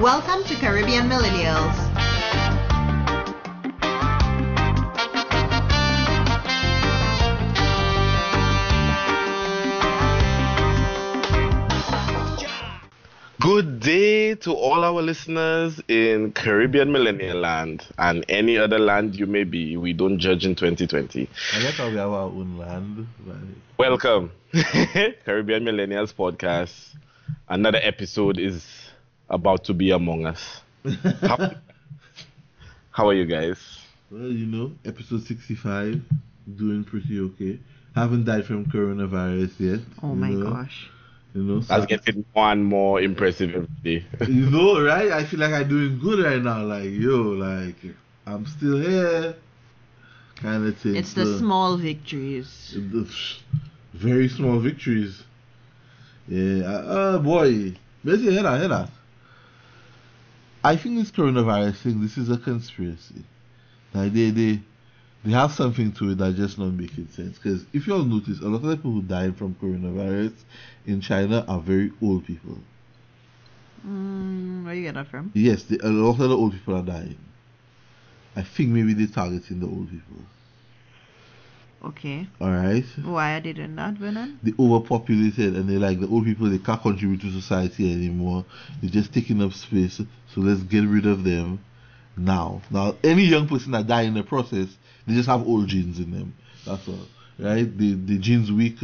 Welcome to Caribbean Millennials. Good day to all our listeners in Caribbean Millennial Land and any other land you may be. We don't judge in 2020. I guess we have our own land. But... Welcome, Caribbean Millennials Podcast. Another episode is about to be among us. How, how are you guys? Well, you know, episode 65, doing pretty okay. Haven't died from coronavirus yet. Oh my know, gosh. You know, That's getting more and more impressive every day. you know, right? I feel like I'm doing good right now. Like, yo, like, I'm still here. Kind of thing. It's the So, small victories. the very small victories. Yeah, uh, oh boy. Let's hear that, hear that. I think this coronavirus thing, this is a conspiracy. Like they, they, they have something to it that just not making sense. Because if you all notice, a lot of the people who died from coronavirus in China are very old people. Mm, where you get that from? Yes, the, a lot of the old people are dying. I think maybe they're targeting the old people. Okay. Alright? Why are they doing that, Vernon? they overpopulated and they like the old people they can't contribute to society anymore. They're just taking up space. So let's get rid of them now. Now any young person that die in the process they just have old genes in them. That's all. Right? The the genes weak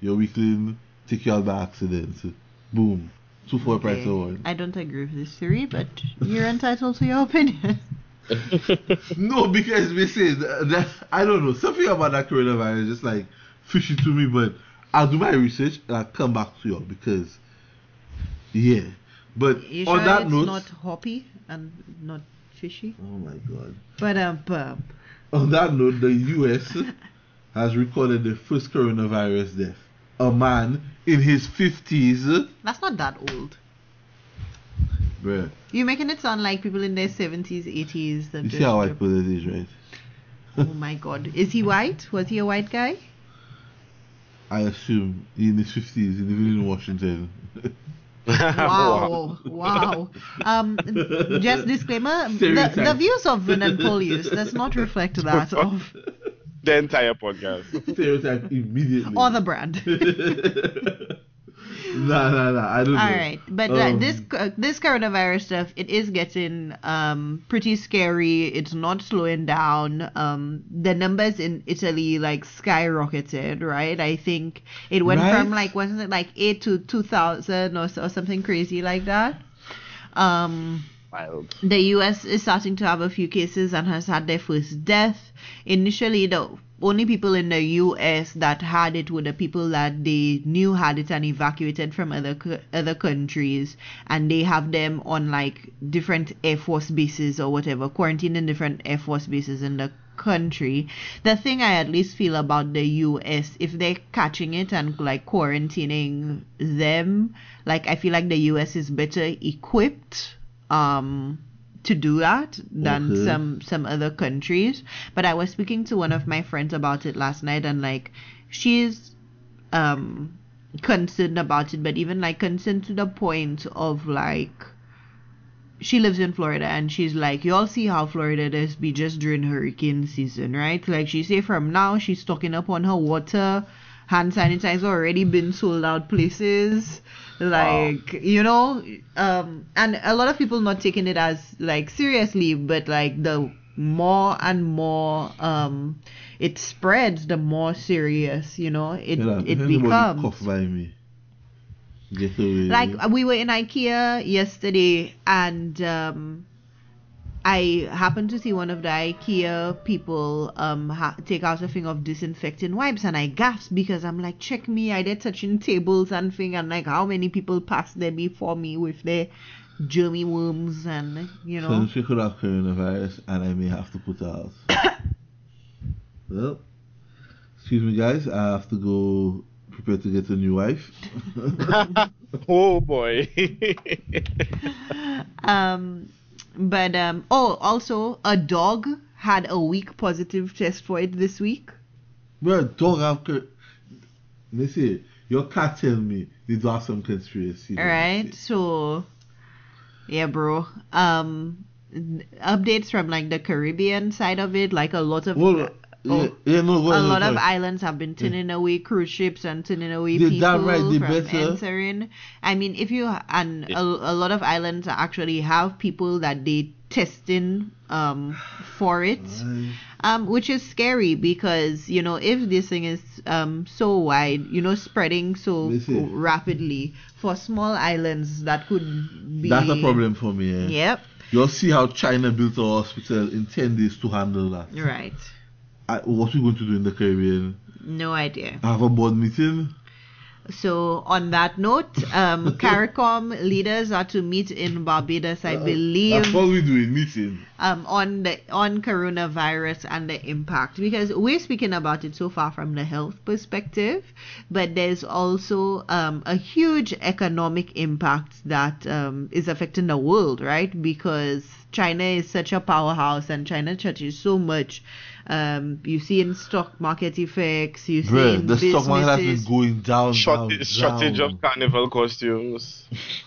your weakling take you out by accident. Boom. Two for a price of one I don't agree with this theory, but you're entitled to your opinion. no because we say that, that i don't know. Something about that coronavirus is just like fishy to me but i'll do my research and i'll come back to y'all because yeah. But you on sure that it's note not hoppy and not fishy? oh my god. But um, but on that note the us has recorded the first coronavirus death. A man in his 50s that's not that old. Bruh You're making it sound like people in their 70s, 80s. That you see just- how white people it is right Oh my god. Is he white? Was he a white guy? i assume he in his 50s he living in washington Wow, wow. Um, just disclaimer: the, the views of Vernon Polius does not reflect that of The entire podcast. stereotype immediately or the brand. nah, nah, nah. I don't know. All right, but uh, Um, this uh, this coronavirus stuff it is getting um pretty scary. It's not slowing down. Um, the numbers in Italy like skyrocketed, right? I think it went from like wasn't it like eight to two thousand or, so- or something crazy like that. Um. Wild. The US is starting to have a few cases and has had their first death. Initially, the only people in the US that had it were the people that they knew had it and evacuated from other other countries, and they have them on like different Air Force bases or whatever, quarantined in different Air Force bases in the country. The thing I at least feel about the US, if they're catching it and like quarantining them, like I feel like the US is better equipped um to do that than Okay. some some other countries but i was speaking to one of my friends about it last night and like she's um concerned about it but even like concerned to the point of like she lives in Florida and she's like, Y'all see how Florida does be just during hurricane season, right? Like she say from now she's stocking up on her water, hand sanitizer already been sold out places. Like you know, um and a lot of people not taking it as like seriously, but like the more and more um it spreads, the more serious, you know, it Yeah, it becomes. cough by me. Get away. like we were in ikea yesterday and um i happened to see one of the ikea people um ha- take out a thing of disinfecting wipes and i gasped because i'm like check me i did touching tables and thing and like how many people passed there before me with their germy worms and you know So she could have coronavirus and I may have to put out. well, excuse me, guys. I have to go prepare to get a new wife. oh boy. um but um oh also a dog had a weak positive test for it this week Well, dog Let see. Your cat tell me they do have some conspiracy. all right so Yeah, bro. Um, updates from like the Caribbean side of it, like a lot of Well, yeah, yeah, no, go a ahead, no, lot of islands have been turning away cruise ships and turning away Yeah, people damn right, from better. entering. I mean, if you and a, a lot of islands actually have people that they testing um for it, um, which is scary because you know if this thing is um so wide, you know, spreading so rapidly for small islands that could be That's a problem for me. Yeah. Yep. You'll see how China built a hospital in 10 days to handle that. Right. I, what we going to do in the Caribbean? No idea. I Have a board meeting? So on that note, um, CARICOM leaders are to meet in Barbados, I That's believe, what we doing, meeting. um, on the on coronavirus and the impact because we're speaking about it so far from the health perspective, but there's also um, a huge economic impact that um, is affecting the world, right? Because China is such a powerhouse and China touches so much. Um, you see in stock market effects, you see Bruh, in the stock market has businesses. been going down, Shortage, down, shortage down. of carnival costumes.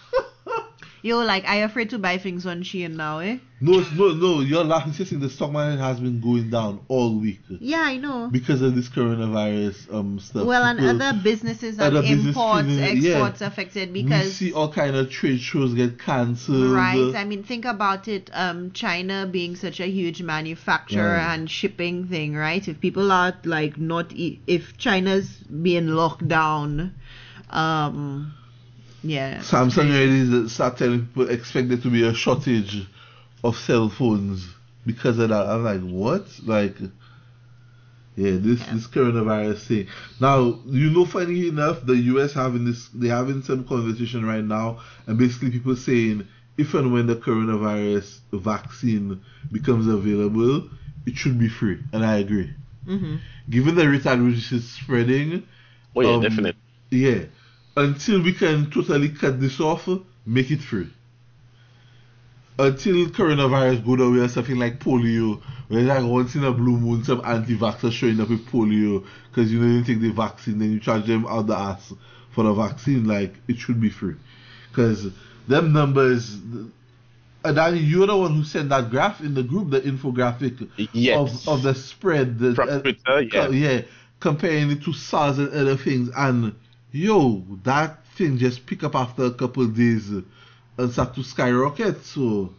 Yo, like I afraid to buy things on Shein now, eh? No, it's- no, no, you're laughing. Seriously, the stock market has been going down all week Yeah, I know. because of this coronavirus um stuff. Well, and other businesses and other imports, feeling it, yeah. exports affected we because see all kind of trade shows get cancelled. right. I mean, think about it. Um, China being such a huge manufacturer and shipping thing, right? If people are like not, e- if China's being locked down, um, yeah. Samsung already start telling people expect there to be a shortage of cell phones because of that. I'm like, what? Like, yeah, this Yeah. this coronavirus thing. Now, you know, funny enough, the US having this, they having some conversation right now, and basically people saying if and when the coronavirus vaccine becomes available, it should be free, and I agree. hmm Given the rate at which it's spreading, Oh yeah, Um, definitely. yeah. Until we can totally cut this off, make it free. Until coronavirus go down, we have something like polio, where like once in a blue moon, some anti-vaxxers showing up with polio because you know you take the vaccine, then you charge them out the ass for the vaccine. Like it should be free, because them numbers. And you're the one who sent that graph in the group, the infographic Yes. of, of the spread. The, From uh, Twitter, yeah, comparing it to SARS and other things, and yo, that thing just pick up after a couple of days uh, and start to skyrocket. So,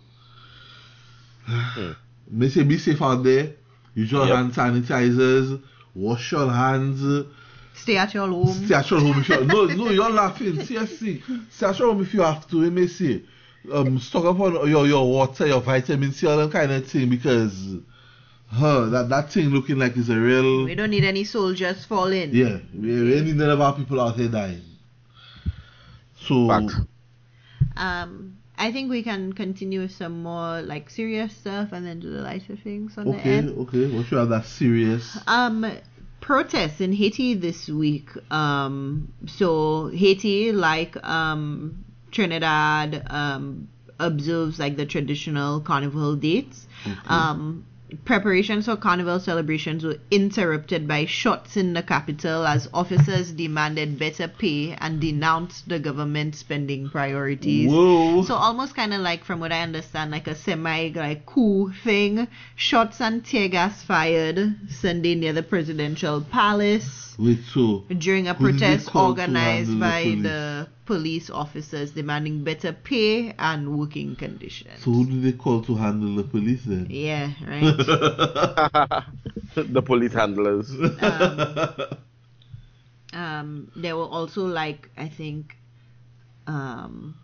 me say be safe out there. Use your Yep. hand sanitizers. Wash your hands. Stay at your home. Stay at your home if you no no you're laughing seriously. Stay at your home if you have to. Let me see. Um, stock up on your your water, your vitamin C, all that kind of thing because, huh, that that thing looking like it's a real. We don't need any soldiers falling. Yeah, we we need none of our people out there dying. So Fact. Um, I think we can continue with some more like serious stuff and then do the lighter things on the okay, end. okay, what you have that serious? Um, protests in Haiti this week. Um, so Haiti, like um, Trinidad, um, observes like the traditional carnival dates. Um, preparations for carnival celebrations were interrupted by shots in the capital as officers demanded better pay and denounced the government spending priorities. Whoa. So almost kind of like, from what I understand, like a semi like coup thing. Shots and tear gas fired Sunday near the presidential palace during a Who did they protest organized handle the by the police officers demanding better pay and working conditions. so who did they call to handle the police then? Yeah, right. the police handlers. um, there were also like I think um,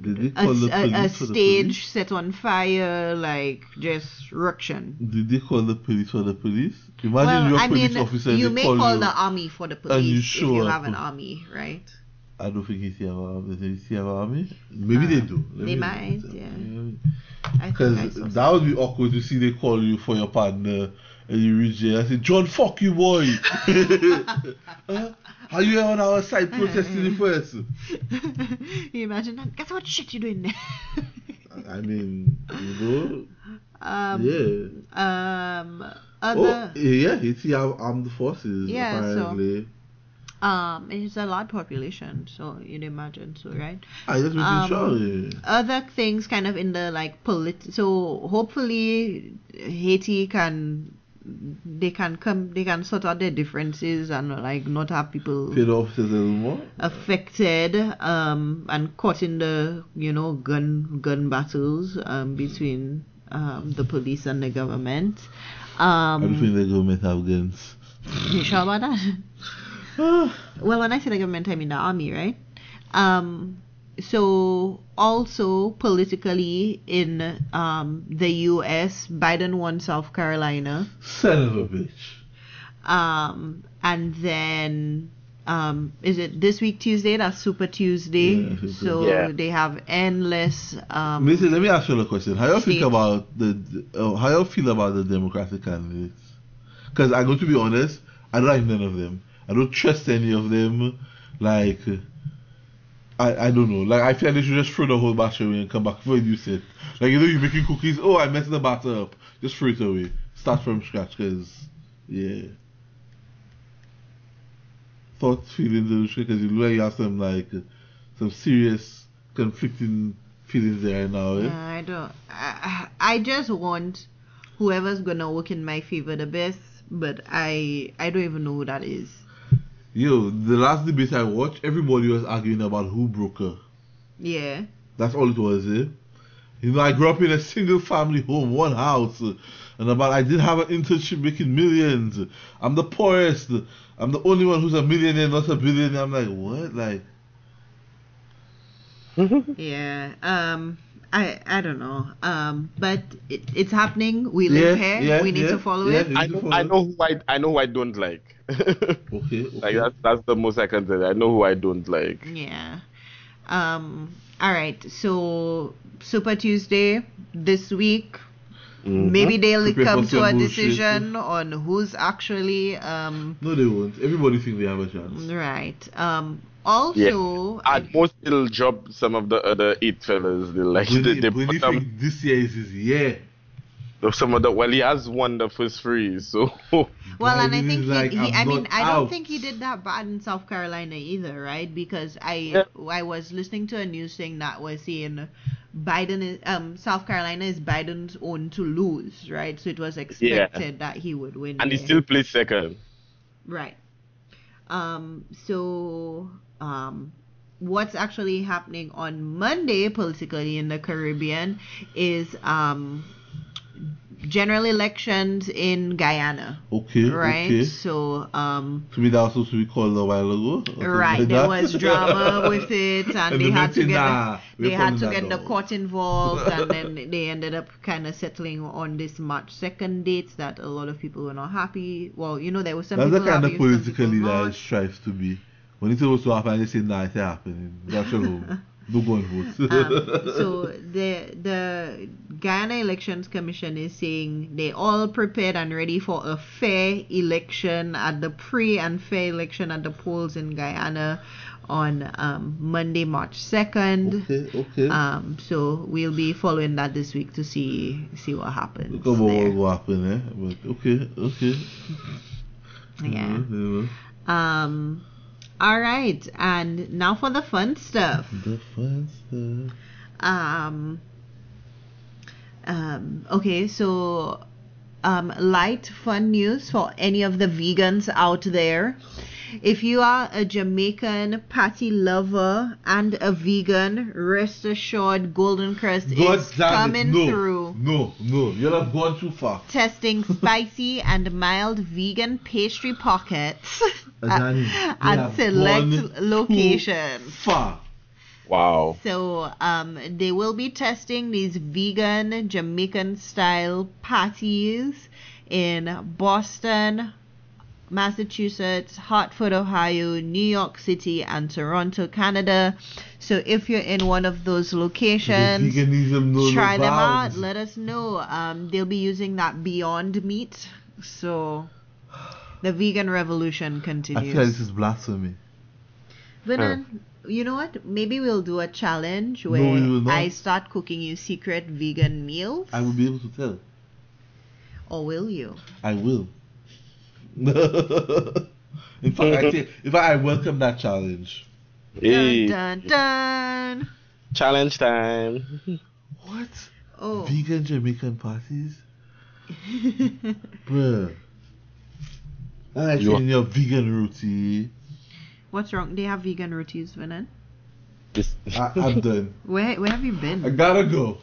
Did they a, the police a for the stage police? set on fire, like just ruction. Did they call the police for the police? Imagine well, you're a I police mean, officer. you may call call you. the army for the and you police if you have an army, right? I don't think it's have army. Does he have army? Maybe they Uh, do. they might, yeah. Because that would be awkward to see they call you for your partner and you reach there and say, John, fuck you, boy. huh? Are you on our side protesting the first? you imagine that? Guess what shit you're doing there? I mean, you um, know, yeah. Um, other. Oh, yeah, it's the armed forces, Yeah, so- apparently. Um, it's a large population, so you'd imagine so, right? I just making Um, sure. Yeah. Other things, kind of in the like polit. So hopefully, Haiti can they can come they can sort out their differences and like not have people Paid officers a little more. affected um and caught in the you know gun gun battles um between um the police and the government I um think the government have guns. you sure about that well when i say the government i mean the army right um so also politically in um the us biden won south carolina Son of a bitch. um and then um is it this week tuesday that's super tuesday Yeah, Super so Yeah. they have endless um Listen, let me ask you a question. How you think State. about the, the uh, how you feel about the Democratic candidates? Because I'm going to be honest, I don't like none of them. I don't trust any of them. Like, I I don't know. Like I feel like they should just throw the whole batch away and come back for a new set. Like you know, you're making cookies. Oh, I messed the batter up. Just throw it away. Start from scratch. Cause yeah. Thoughts, feelings, because you look like you have some like some serious conflicting feelings there now. Eh? I don't. I, I just want whoever's gonna work in my favor the best, but I I don't even know who that is. Yo, the last debate I watched, everybody was arguing about who broke her. Yeah. That's all it was, eh? You know, I grew up in a single family home, one house, and about I did have an internship making millions. I'm the poorest. I'm the only one who's a millionaire, not a billionaire. I'm like, what? Like, Yeah. Um. I I don't know. Um. But it, it's happening. We live Yeah, here. yeah, we need yeah, to follow yeah. it. I know, follow I know who I I know who I don't like. okay, okay. like that's that's the most I can say. I know who I don't like. Yeah. Um. All right. So Super Tuesday this week. Mhm. Maybe they'll Prepare come to a some bullshit. decision on who's actually um No, they won't. Everybody think they have a chance. right. Um. Also, At most, it'll drop some of the other eight fellas. They like they, they Bunny put them, this year is his year. some of the. Well, he has won the first three, so Well, and I think he, like, he I'm mean, not I don't out. think he did that bad in South Carolina either, right? Because I Yeah. I was listening to a news thing that was saying Biden is um South Carolina is Biden's own to lose, right? So it was expected that he would win. and he still plays second. Right. Um, so, um, what's actually happening on Monday politically in the Caribbean is um, general elections in Guyana, Okay, right? okay. So, um, To me, that was supposed to be called a while ago. right, like there that. was drama with it, and, And they the had to get the, they had to get the court involved, and then they ended up kind of settling on this March second date that a lot of people were not happy. Well, you know, there was some That's the kind of some political people leader it strives to be. When it's supposed to happen, they say, nah, it's happening. That's your home. Don't go and vote. um, so the the Guyana Elections Commission is saying they all prepared and ready for a fair election at the pre and fair election at the polls in Guyana on um, Monday, March second. okay, okay. Um, so we'll be following that this week to see see what happens. Look what there. will happen, eh? But okay, okay. Yeah. You know, Um. All right, and now for the fun stuff. the fun stuff. Um, um, okay, so um, light fun news for any of the vegans out there. If you are a Jamaican patty lover and a vegan, rest assured Golden Krust God is coming no, through. No, no, you have gone too far. Testing spicy and mild vegan pastry pockets at, Adani, you at select locations. Far. Wow. So um, they will be testing these vegan Jamaican style patties in Boston, Massachusetts, Hartford, Ohio, New York City, and Toronto, Canada. So if you're in one of those locations, The veganism knows try them out. Let us know. Um, they'll be using that Beyond Meat. So the vegan revolution continues. I continues. feel like this is blasphemy. But Huh. you know what? Maybe we'll do a challenge where we will not. I start cooking you secret vegan meals. I will be able to tell. Or will you? I will. In fact, I think, in fact, I welcome that challenge. Hey, Dun dun dun. challenge time. What? Oh. Vegan Jamaican parties? Bruh. I You seen your vegan roti. What's wrong? They have vegan rotis, Vinan. This- I, I'm done. Where where have you been? I gotta go.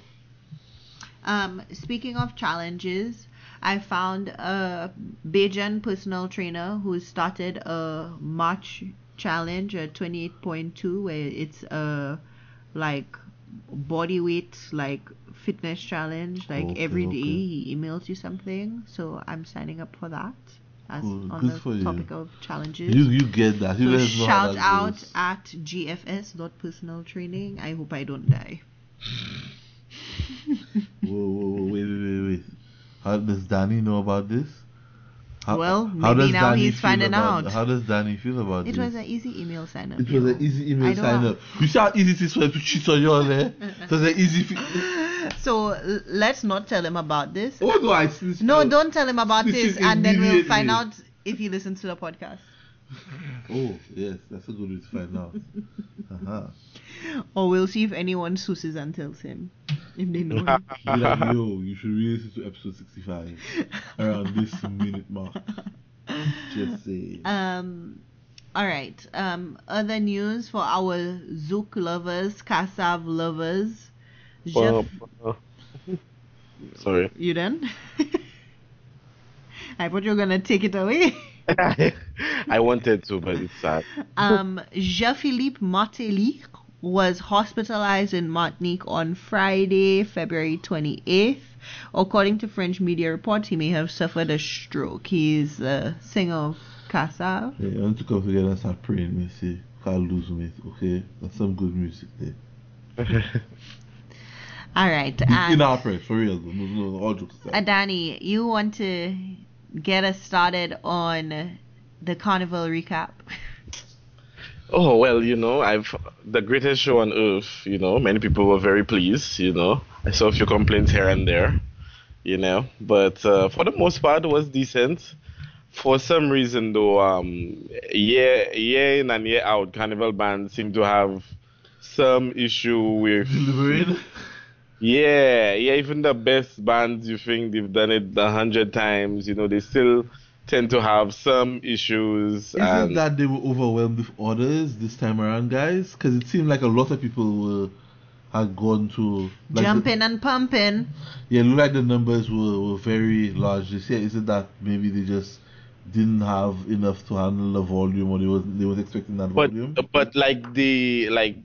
Um, speaking of challenges, I found a Bajan personal trainer who started a March challenge at 28.2 where it's a like body weight like fitness challenge like Okay, every day okay. he emails you something so i'm signing up for that as Cool, on good the for you. topic of challenges You you get that. You so let us know how shout that out goes. at gfs.personal training i hope i don't die Whoa, whoa, whoa, wait, wait, wait, wait. How does Danny know about this? How, Well, how maybe does now Danny he's finding about- out. How does Danny feel about it It was an easy email sign up It was an easy email I sign up. You see how easy it is for him to cheat on you all there? It was an easy. Fi- so l- let's not tell him about this oh no, I see this. no don't tell him about This this and then we'll find out if he listens to the podcast Oh yes, that's a good way to find out. uh-huh. or we'll see if anyone sources and tells him if they know him. Be like, yo, you should really listen to episode sixty-five around this minute mark. Just say. Um, all right. Um, other news for our Zouk lovers, Kassav lovers. Well, Jeff, uh, Sorry. you done? I thought you were gonna take it away. I wanted to, but it's sad. Um, Jean-Philippe Marthély was hospitalized in Martinique on Friday, February 28th. According to French media reports, he may have suffered a stroke. He's a singer of Kassav. Hey, I want to come together and start praying, me see. Can't lose me, okay? That's some good music there. All right. In And our prayers, for real though. No, no, no, all jokes aside. Adani, you want to get us started on the carnival recap? Oh well, you know, I've the greatest show on earth. You know, many people were very pleased. You know, I saw a few complaints here and there. You know, but uh, for the most part, it was decent. For some reason, though, um, year year in and year out, carnival bands seem to have some issue with Delivering. Yeah, yeah, even the best bands you think they've done it a hundred times, you know, they still tend to have some issues. Is it and that they were overwhelmed with orders this time around, guys? Because it seemed like a lot of people were had gone to like Jumping and pumping. The, yeah, it looked like the numbers were, were very large this year. Is it that maybe they just didn't have enough to handle the volume, or they was they was expecting that but volume? but like the like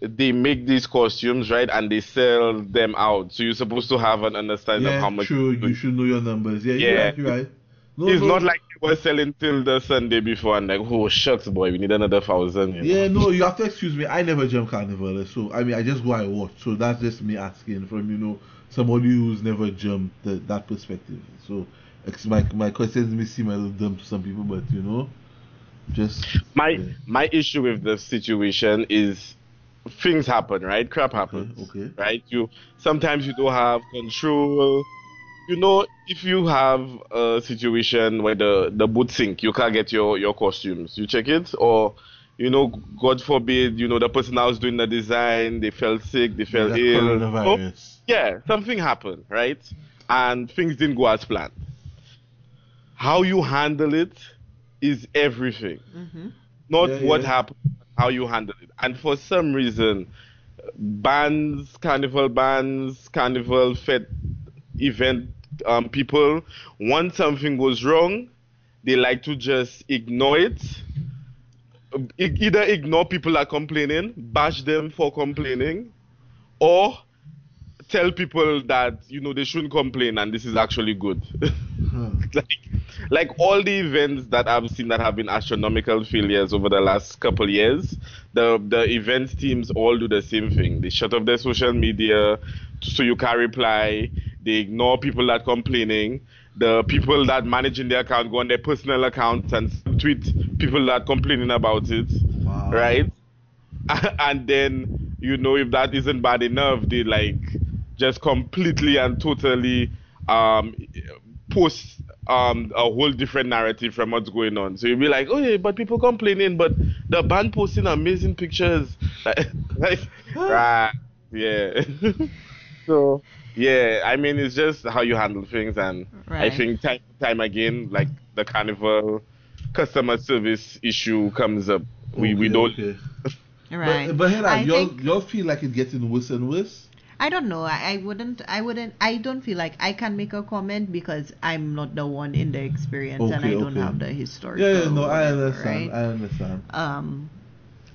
they make these costumes right and they sell them out. So you're supposed to have an understanding yeah, of how much. true. You should know your numbers. Yeah, you're Yeah. right. You're right. No, it's no, not like they were selling till the Sunday before and like, oh shucks, boy, we need another thousand. You know? Yeah, no, you have to excuse me. I never jump carnival, eh, so I mean, I just go I watch. So that's just me asking from you know somebody who's never jumped the, that perspective. So my my questions may seem a little dumb to some people, but you know, just My yeah. my issue with the situation is things happen, right? Crap happens. okay. Right? You sometimes you don't have control. You know, if you have a situation where the, the boot sink, you can't get your, your costumes. You check it or you know, God forbid, you know, the person that was doing the design, they felt sick, they felt That ill. Oh, coronavirus. yeah, something happened, right? And things didn't go as planned. How you handle it is everything hmm not Yeah, what yeah. happened, how you handle it. And for some reason, bands, carnival bands, carnival fed event um, people, once something goes wrong, they like to just ignore it. Either ignore people are complaining, bash them for complaining, or tell people that you know they shouldn't complain and this is actually good. Like like all the events that I've seen that have been astronomical failures over the last couple years, the the events teams all do the same thing. They shut off their social media so you can't reply. They ignore people that complaining. The people that managing their account go on their personal accounts and tweet people that complaining about it. Wow. Right? and then you know if that isn't bad enough, they like just completely and totally um post um a whole different narrative from what's going on. So you'll be like, oh yeah, but people complaining, but the band posting amazing pictures, like, like right, yeah. so yeah, I mean it's just how you handle things, and Right. I think time time again, like the carnival customer service issue comes up. We we don't. Okay. Right. But, but Hannah, I y'all, think y'all feel like it's getting worse and worse? I don't know. I, I wouldn't. I wouldn't. I don't feel like I can make a comment because I'm not the one in the experience and I Okay, don't have the historical. Yeah, yeah, no, I understand. right? I understand. Um.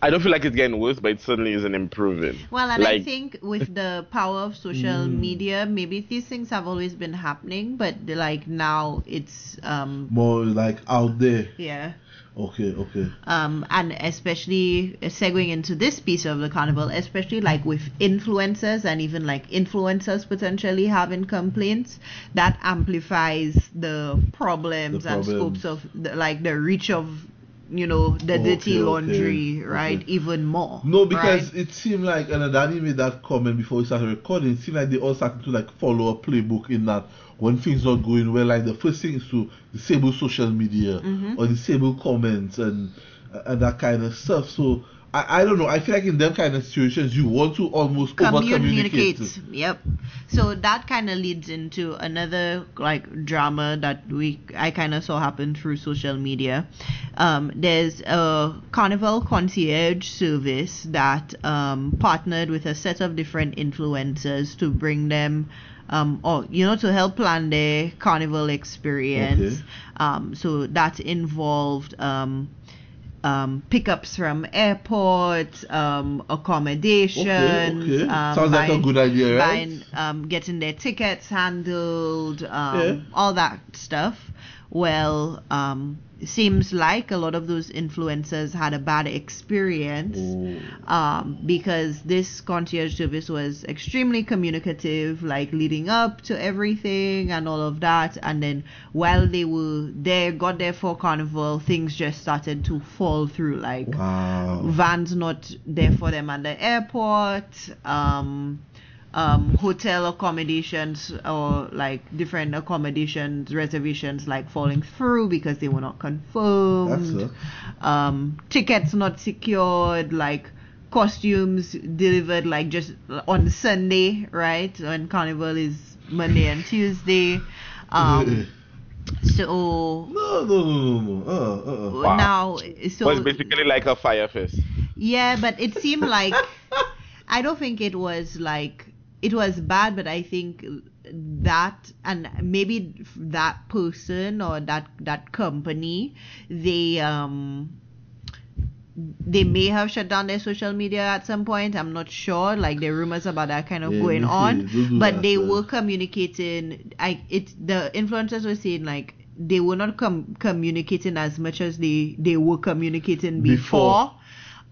I don't feel like it's getting worse, but it certainly isn't improving. Well, and I think with the power of social Mm. media, maybe these things have always been happening, but like now it's um More like out there. yeah. Okay, okay. um, and especially uh, segueing into this piece of the carnival, especially like with influencers and even like influencers potentially having complaints, that amplifies the problems The and problems. scopes of the, like the reach of you know the Okay, dirty okay, laundry, right? okay. Even more. No, because right? it seemed like, and Danny made that comment before we started recording. It seemed like they all started to like follow a playbook in that when things not going well, like the first thing is to disable social media Mhm. or disable comments and and that kind of stuff. So I, I don't know. I feel like in them kind of situations, you want to almost over communicate. communicate. Yep. So that kind of leads into another like drama that we I kind of saw happen through social media. Um, there's a Carnival concierge service that um, partnered with a set of different influencers to bring them. Um, or you know to help plan their carnival experience Okay. um, so that involved um, um, pickups from airports, um, accommodations. Okay, okay. Um, Sounds like a buying- good idea, right? buying, um, getting their tickets handled, um, Yeah. all that stuff. Well, um, seems like a lot of those influencers had a bad experience um, because this concierge service was extremely communicative, like leading up to everything and all of that. And then while they were there, got there for carnival, things just started to fall through. Like Wow. vans not there for them at the airport, um, um, hotel accommodations or like different accommodations reservations like falling through because they were not confirmed That's um, tickets not secured, like costumes delivered like just on Sunday, right? When Carnival is Monday and Tuesday. Um, so no, no, no, no, no. Uh, uh, uh. Wow. now, So so it's basically like a fire fest. yeah, but it seemed like I don't think it was like it was bad, but I think that and maybe that person or that that company they um they may have shut down their social media at some point. I'm not sure. Like there are rumors about that kind of Yeah, going on, but they were communicating. I it the influencers were saying like they were not com- communicating as much as they they were communicating Before. before.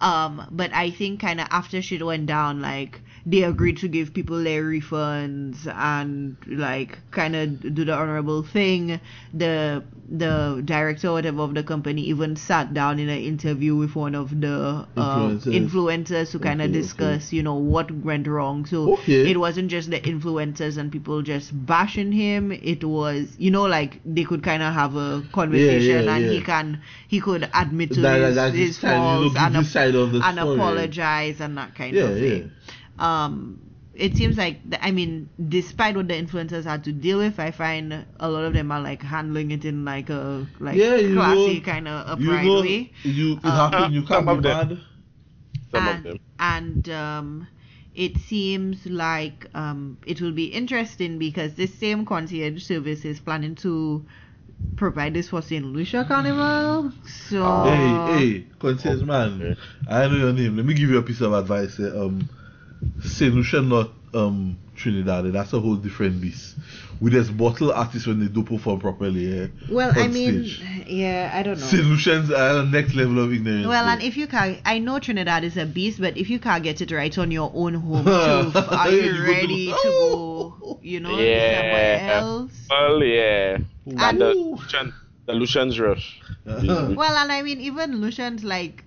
Um, but I think kind of after shit went down, like they agreed to give people their refunds and like kind of do the honorable thing. The the director or whatever of the company even sat down in an interview with one of the uh, Influencers. influencers to kind of Okay, okay. discuss, you know, what went wrong. So Okay. it wasn't just the influencers and people just bashing him. It was, you know, like they could kind of have a conversation yeah, and he can he could admit to That- his, his his side, you know, faults and, his side of the and apologize and that kind Yeah, of thing. Um, it seems like the, I mean, despite what the influencers had to deal with, I find a lot of them are like handling it in like a like Yeah, classy kind of You know, way. you it Um, happened. You can't Some be mad. Some and, of them. and um, it seems like um, it will be interesting because this same concierge service is planning to provide this for St. Lucia Carnival. So hey, hey, concierge man. I know your name. Let me give you a piece of advice. eh, Um, Saint Lucia, not um Trinidad. eh, That's a whole different beast. We just bottle artists when they do perform properly. Eh, well, I mean, stage. yeah, I don't know. Saint Lucians are the next level of ignorance. Well, eh. and if you can't, I know Trinidad is a beast, but if you can't get it right on your own home turf, are You you go to- ready to go, you know, somewhere else? Well, yeah. And the Ooh. Lucian, the Lucian's rush. Well, and I mean, even Lucians, like,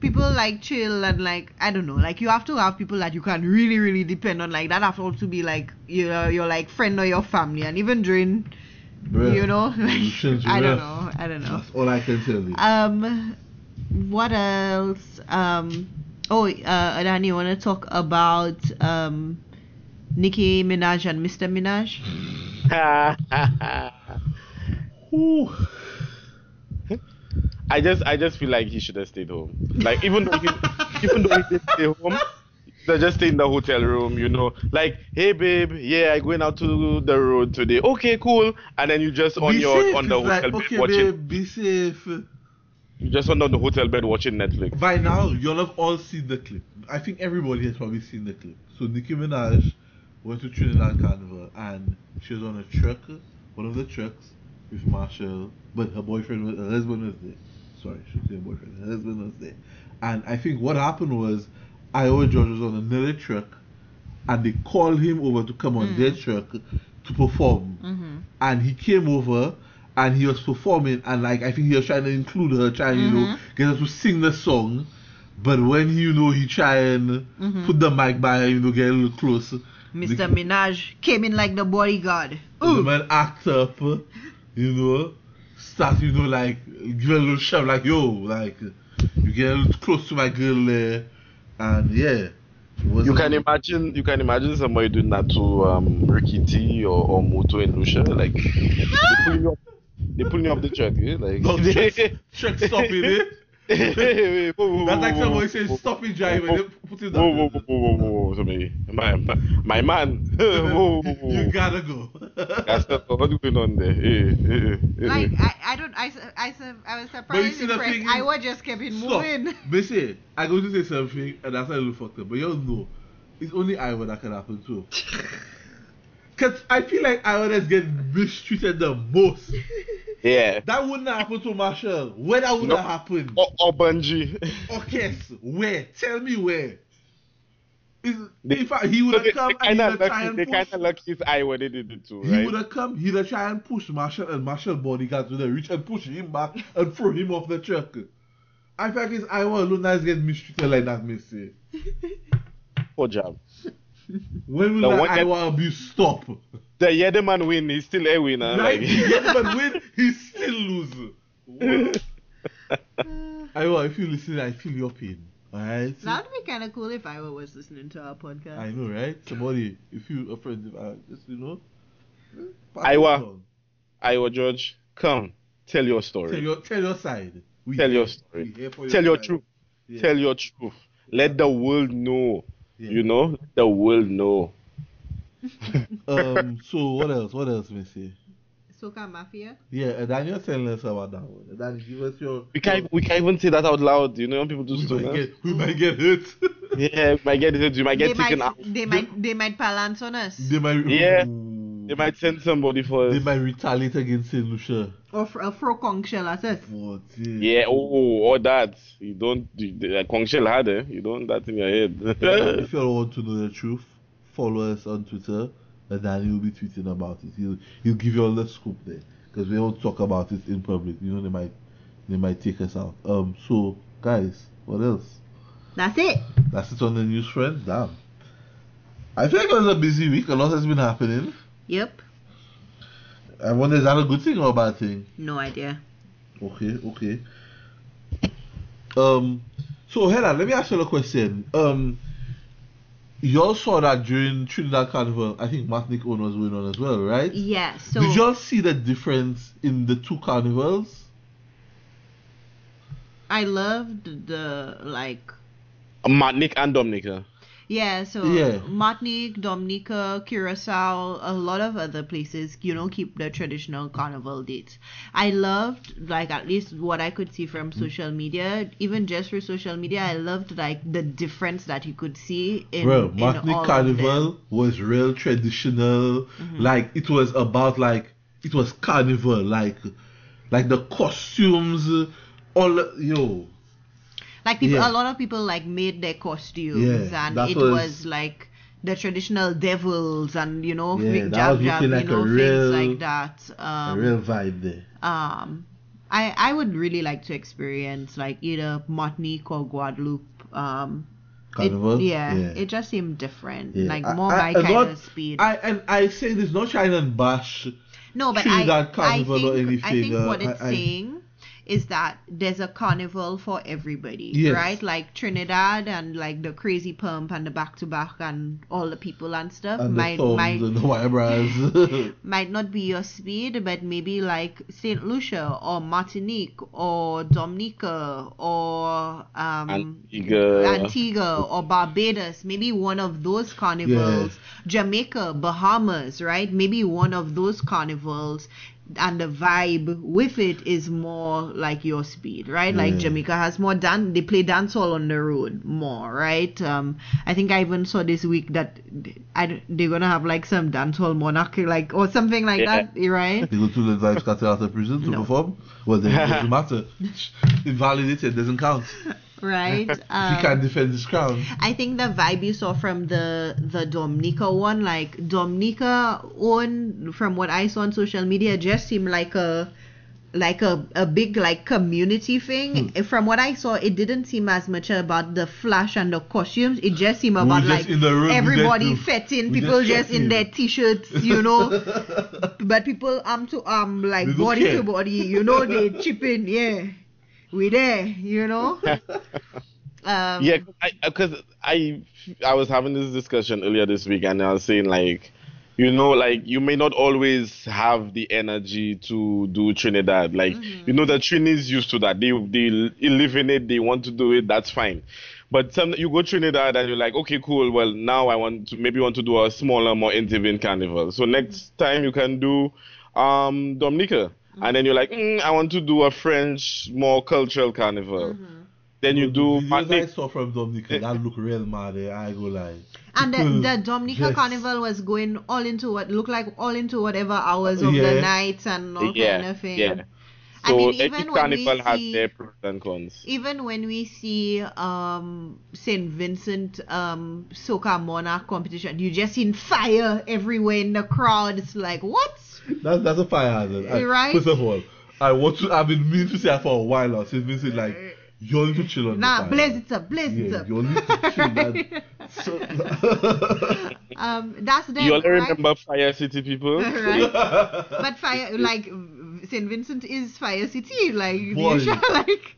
people like chill and, like, I don't know, like, you have to have people that you can really, really depend on. Like, that have to also be, like, you know, your, like, friend or your family. And even during Bruh, You know, Lucian's I don't know. I don't know. That's all I can tell you. Um, what else? Um, oh, uh, Adani, you want to talk about um, Nicki Minaj and Mr. Minaj? Ooh. I just I just feel like he should have stayed home. Like even though he even though he did stay home, they just stay in the hotel room, you know. Like, hey babe, yeah, I going out to the road today. Okay, cool. And then you just on be your safe. on the hotel like, bed okay, watching babe, be safe. you just on the hotel bed watching Netflix. By now, you'll have all seen the clip. I think everybody has probably seen the clip. So Nicki Minaj went to Trinidad Carnival and she was on a truck, one of the trucks, with Machel, but her boyfriend, her husband was there. Sorry, I should say boyfriend. Her husband was there. And I think what happened was Iwer George was on another truck and they called him over to come on Mm. their truck to perform Mm-hmm. and he came over and he was performing and like I think he was trying to include her, trying you know Mhm. get her to sing the song. But when you know he try and Mhm. put the mic by her, you know, get a little closer. Mr. The- Minaj came in like the bodyguard. The man act up, you know, start, you know, like, give a little shove, like, yo, like, you get a little close to my girl there, and yeah. You can imagine, you can imagine somebody doing that to um, Ricky T or, or Moto and Lucia, like, they pulling you up, they pulling you up the track, eh? Like, no, track, track stopping it. Eh? Hey, wait, whoa, whoa, That's like whoa, somebody whoa, saying stop it driving, whoa, then put it Whoa, down. whoa, whoa, whoa, whoa, whoa, somebody. My, my, my man. whoa, whoa, whoa. You gotta go. That's not what's going on there. Hey, hey, hey, Like. I, I don't I, su- I, su- I was But you see the impressed. thing I is- was just kept it Stop. moving. Missy, I going to say something, and that's a little fucked up. But you all know, it's only Iwer that can happen too. Cause I feel like Iwer get mistreated the most. Yeah. That wouldn't happen to Machel. Where that would No. have happened? Or, or Bunji. Okay, oh, so where? Tell me where. Is, They- in fact, he would have they, come they and he'd of have tried lucky. and They kind push. of lucky they did it too, He would have come, he'd have tried and push Machel, and Machel bodyguards would have reached and push him back and throw him off the truck. I feel like it's Iwer alone that's get mistreated like that, Missy. Poor job. When will The the one that- Iwer abuse stop? The yeah, the man win. He's still a winner. Right? Like. yes, but win, he still lose. Iwer, if you listen, I feel your pain. Alright? That would be kind of cool if I was listening to our podcast. I know, right? Somebody, if you a friend, if I just you know, pass Iwer. it on. Iwer George, come tell your story. Tell your tell your side. We Tell your story. we here for Tell your truth. Yeah. Tell your truth. Let the world know. Yeah. You know, the world know. Um. So what else? What else, Missy? Soca Mafia. Yeah, uh, Daniel telling us about that one. Daniel, give us your. We can't. We can't even say that out loud. You know, when people do We stuff. might get, we might get hurt. Yeah, we might get it. You might get they taken might, out. they might, they might balance on us. they might. Yeah. Ooh. They might send somebody for. Us. They might retaliate against Saint Lucia. Or fr- a fro conch shell as us. What? Yeah. Oh, or that. You don't. You, the uh, Kongshel had it. You don't that in your head. if you all want to know the truth, follow us on Twitter, and Danny will be tweeting about it. He'll he'll give you all the scoop there, because we don't talk about it in public. You know they might they might take us out. Um. So guys, what else? That's it. That's it on the news, friends. Damn. I think it was a busy week. A lot has been happening. Yep. I wonder is that a good thing or a bad thing? No idea. Okay, okay. Um, so Hela, let me ask you a question. Um, y'all saw that during Trinidad Carnival. I think Martinique Own was going on as well, right? Yeah. So Did y'all see the difference in the two carnivals? I loved the like Matt, Nick, and Dominica. Yeah, so Yeah. Martinique, Dominica, Curacao, a lot of other places, you know, keep the traditional carnival dates. I loved, like, at least what I could see Mm. from social media, even just for social media, I loved, like, the difference that you could see in, in Martinique of Carnival. Mm-hmm. was real traditional. Like it was about like it was carnival, like like the costumes, all yo. Like, people, Yeah. a lot of people, like, made their costumes, Yeah, and it was- was, like, the traditional devils and, you know, Yeah, that jab was jab, looking you like a know, real- things like that. Um, a real vibe there. um I I would really like to experience like either Martinique or Guadeloupe. Um it- Carnival? yeah, Yeah. it just seemed different. Yeah. Like I- more I- my I kind not- of speed. I and I say this not trying and bash No, but Trinidad I, I Carnival think, or I anything, think uh, what it's I- I- saying is that there's a carnival for everybody, Yes. right? Like Trinidad and like the crazy pump and the back to back and all the people and stuff And might the thumbs might and the eyebrows. might not be your speed, but maybe like Saint Lucia or Martinique or Dominica or um Antigua. Antigua or Barbados, maybe one of those carnivals, Yes. Jamaica, Bahamas, right? Maybe one of those carnivals and the vibe with it is more like your speed, right? Like Yeah. Jamaica has more dan they play dancehall on the road more, right? Um I think I even saw this week that I d- they're gonna have like some dancehall monarchy like or something like Yeah. that, right? They go to the Vybz Kartel out of prison to No. perform. Well, then it doesn't matter. Invalidated doesn't count. Right? he Um, can't defend his crown. I think the vibe you saw from the the Dominica one, like Dominica one, from what I saw on social media, just seemed like a like a, a big like community thing. Hmm. From what I saw, it didn't seem as much about the flash and the costumes. It just seemed about just like room, everybody fetting, people just just in their t-shirts, you know. but people arm to arm, like body care. to body, you know, they chip in, yeah. We there, you know. Um, Yeah, because I, I I was having this discussion earlier this week, and I was saying like, you know, like you may not always have the energy to do Trinidad. Like you know, the Trinis used to that. They they live in it. They want to do it. That's fine. But some you go Trinidad and you're like, okay, cool. Well, now I want to maybe want to do a smaller, more intimate carnival. So next time you can do um Dominica, and then you're like, mm, I want to do a French, more cultural carnival. Then you do The videos I saw from Dominica, that look real mad. eh, I go like. And the, the Dominica just- Carnival was going all into what looked like all into whatever hours of the night and all kind of thing. yeah. I So mean, every even when we carnival has see- their pros and cons. Even when we see um Saint Vincent um Soca Monarch competition, you just seen fire everywhere in the crowd. It's like what? That's that's a fire hazard. I- Right? First of all, I want to. I've been meaning to say that for a while now. Since been saying like, you need to chill on Nah, the fire. blaze it up, blaze it up. you need to chill. That, so, um, that's them, You all right? remember Fire City people? right? But fire, like Saint Vincent is Fire City, like Boy. you should, like.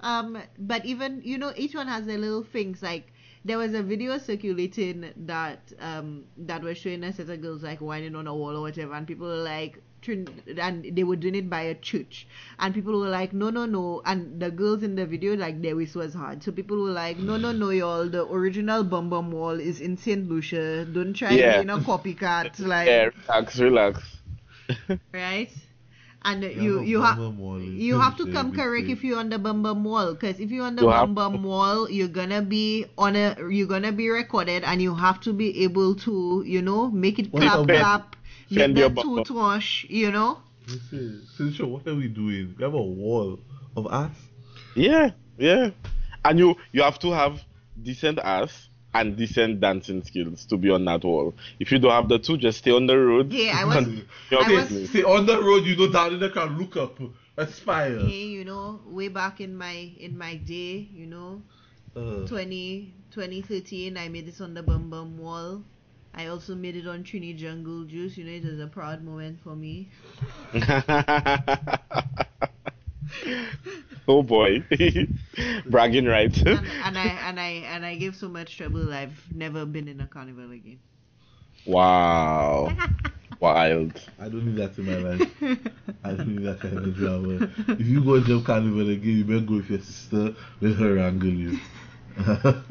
Um, but even you know, each one has their little things. Like there was a video circulating that um that was showing a set of girls like whining on a wall or whatever, and people were like. And they were doing it by a church, and people were like, "No, no, no!" And the girls in the video, like, their voice was hard. So people were like, "No, no, no, y'all! The original Bum Bum Wall is in Saint Lucia. Don't try Yeah. being a copycat." Like, yeah, relax, relax. right? And Yeah, you you Bum have Wall you have to come correct if you're on the Bum Bum Wall, because if you're on the You Bum have- Bum Wall, you're gonna be on a you're gonna be recorded, and you have to be able to you know make it What clap about- clap, make Fend the your bum bum. toothwash, you know. Listen, Sinsho, what are we doing? We have a wall of ass. Yeah, yeah. And you you have to have decent ass and decent dancing skills to be on that wall. If you don't have the two, just stay on the road. Yeah, I was and I was- business. Say on the road, you know, down in the car, look up, aspire. hey, you know, way back in my in my day, you know, Uh, 20, 2013, I made this on the Bum Bum Wall. I also made it on Trini Jungle Juice. You know, it was a proud moment for me. oh boy, bragging rights. and, and I and I and I gave so much trouble. I've never been in a carnival again. wow, wild. I don't need that in my life. I don't need that kind of drama. If you go to a carnival again, you better go with your sister. Let her wrangle you.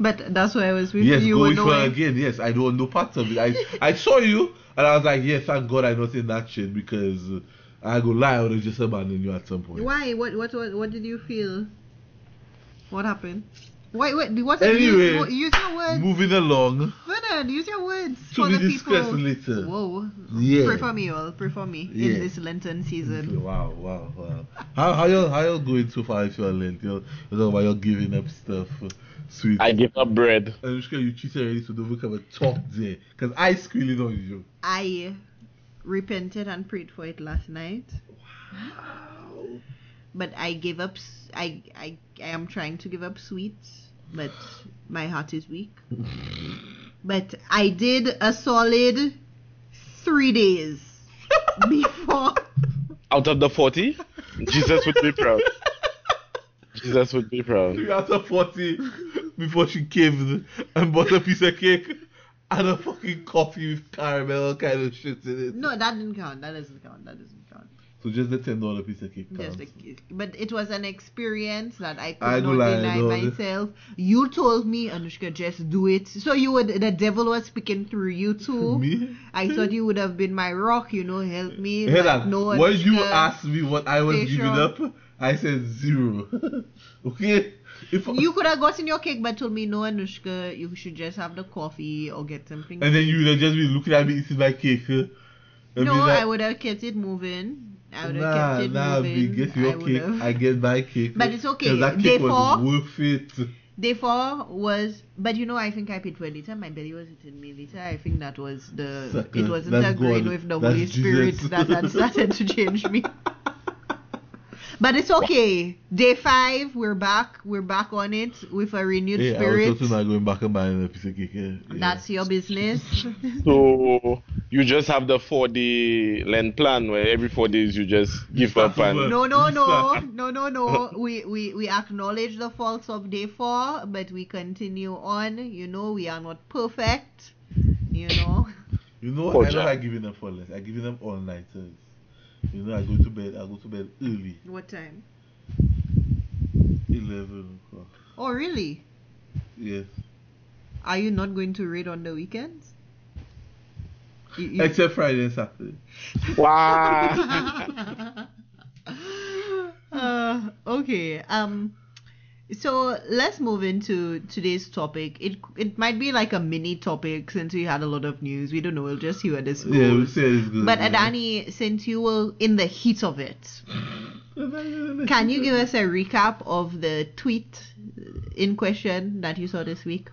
But that's why I was with yes, you. go were with her knowing- again. Yes, I don't want no part of it. I I saw you and I was like, yes, thank God I'm not in that shit because uh, I go lie, I would have just abandoned you at some point. Why? What? What? What? What did you feel? What happened? Wait, wait. What? Anyway, use, use your words. Moving along. Vernon, use your words To for be the discussed people. later. Whoa. Yeah. Pray for me, all. Pray for me Yeah. in this Lenten season. Wow, wow, wow. How how you how you going so far if you're late? You're, you're talking about you're giving up stuff, uh, sweet. I give up bread. I'm sure you cheated already, so don't come and talk there. Because I squealing on you. I repented and prayed for it last night. Wow. But I gave up. I I am trying to give up sweets, but my heart is weak. But I did a solid three days before. Out of the 40, Jesus would be proud. Jesus would be proud. Three out of 40 before she caved and bought a piece of cake and a fucking coffee with caramel kind of shit in it. No, that didn't count. That doesn't count. That doesn't count. So just the ten dollar piece of cake. Just counts. a, but it was an experience that I could I not lie, deny no. myself. You told me, Anushka, just do it. So you would. The devil was speaking through you too. Me? I thought you would have been my rock. You know, help me. Hey, that, no, when you asked me what I was giving up, I said zero. okay? If You could have gotten your cake, but told me no, Anushka. You should just have the coffee or get something. and then you would have just been looking at me eating my cake. huh? No, like, I would have kept it moving. I would have Nah, kept it nah, moving. B, get your I cake. have. I get my cake. But it's okay. that Day cake was four- worth it. Day four was, but you know, I think I paid for later. My belly was hitting me later. I think that was the. Sucker. It wasn't agreeing with the Holy Spirit that had started to change me. But it's okay. Day five, we're back. We're back on it with a renewed Hey, I was spirit. also not going back and buying a piece of cake. Yeah. Yeah. That's your business. So you just have the 4 day length plan where every four days you just give start up and. over. No, no, no, no, no, no. We, we we acknowledge the faults of day four, but we continue on. You know, we are not perfect. You know. You know, I Jack. don't like giving them for less. I give them all nighters. You know, I go to bed. I go to bed early, What time? eleven o'clock. Oh, really? Yes. Are you not going to read on the weekends? You- you- Except Friday and Saturday. Wow. uh, okay. Um. So let's move into today's topic. It it might be like a mini topic since we had a lot of news. We don't know. We'll just see where this goes. Yeah, we said it's good. But yeah. Adani, since you were in the heat of it, can you give us a recap of the tweet in question that you saw this week?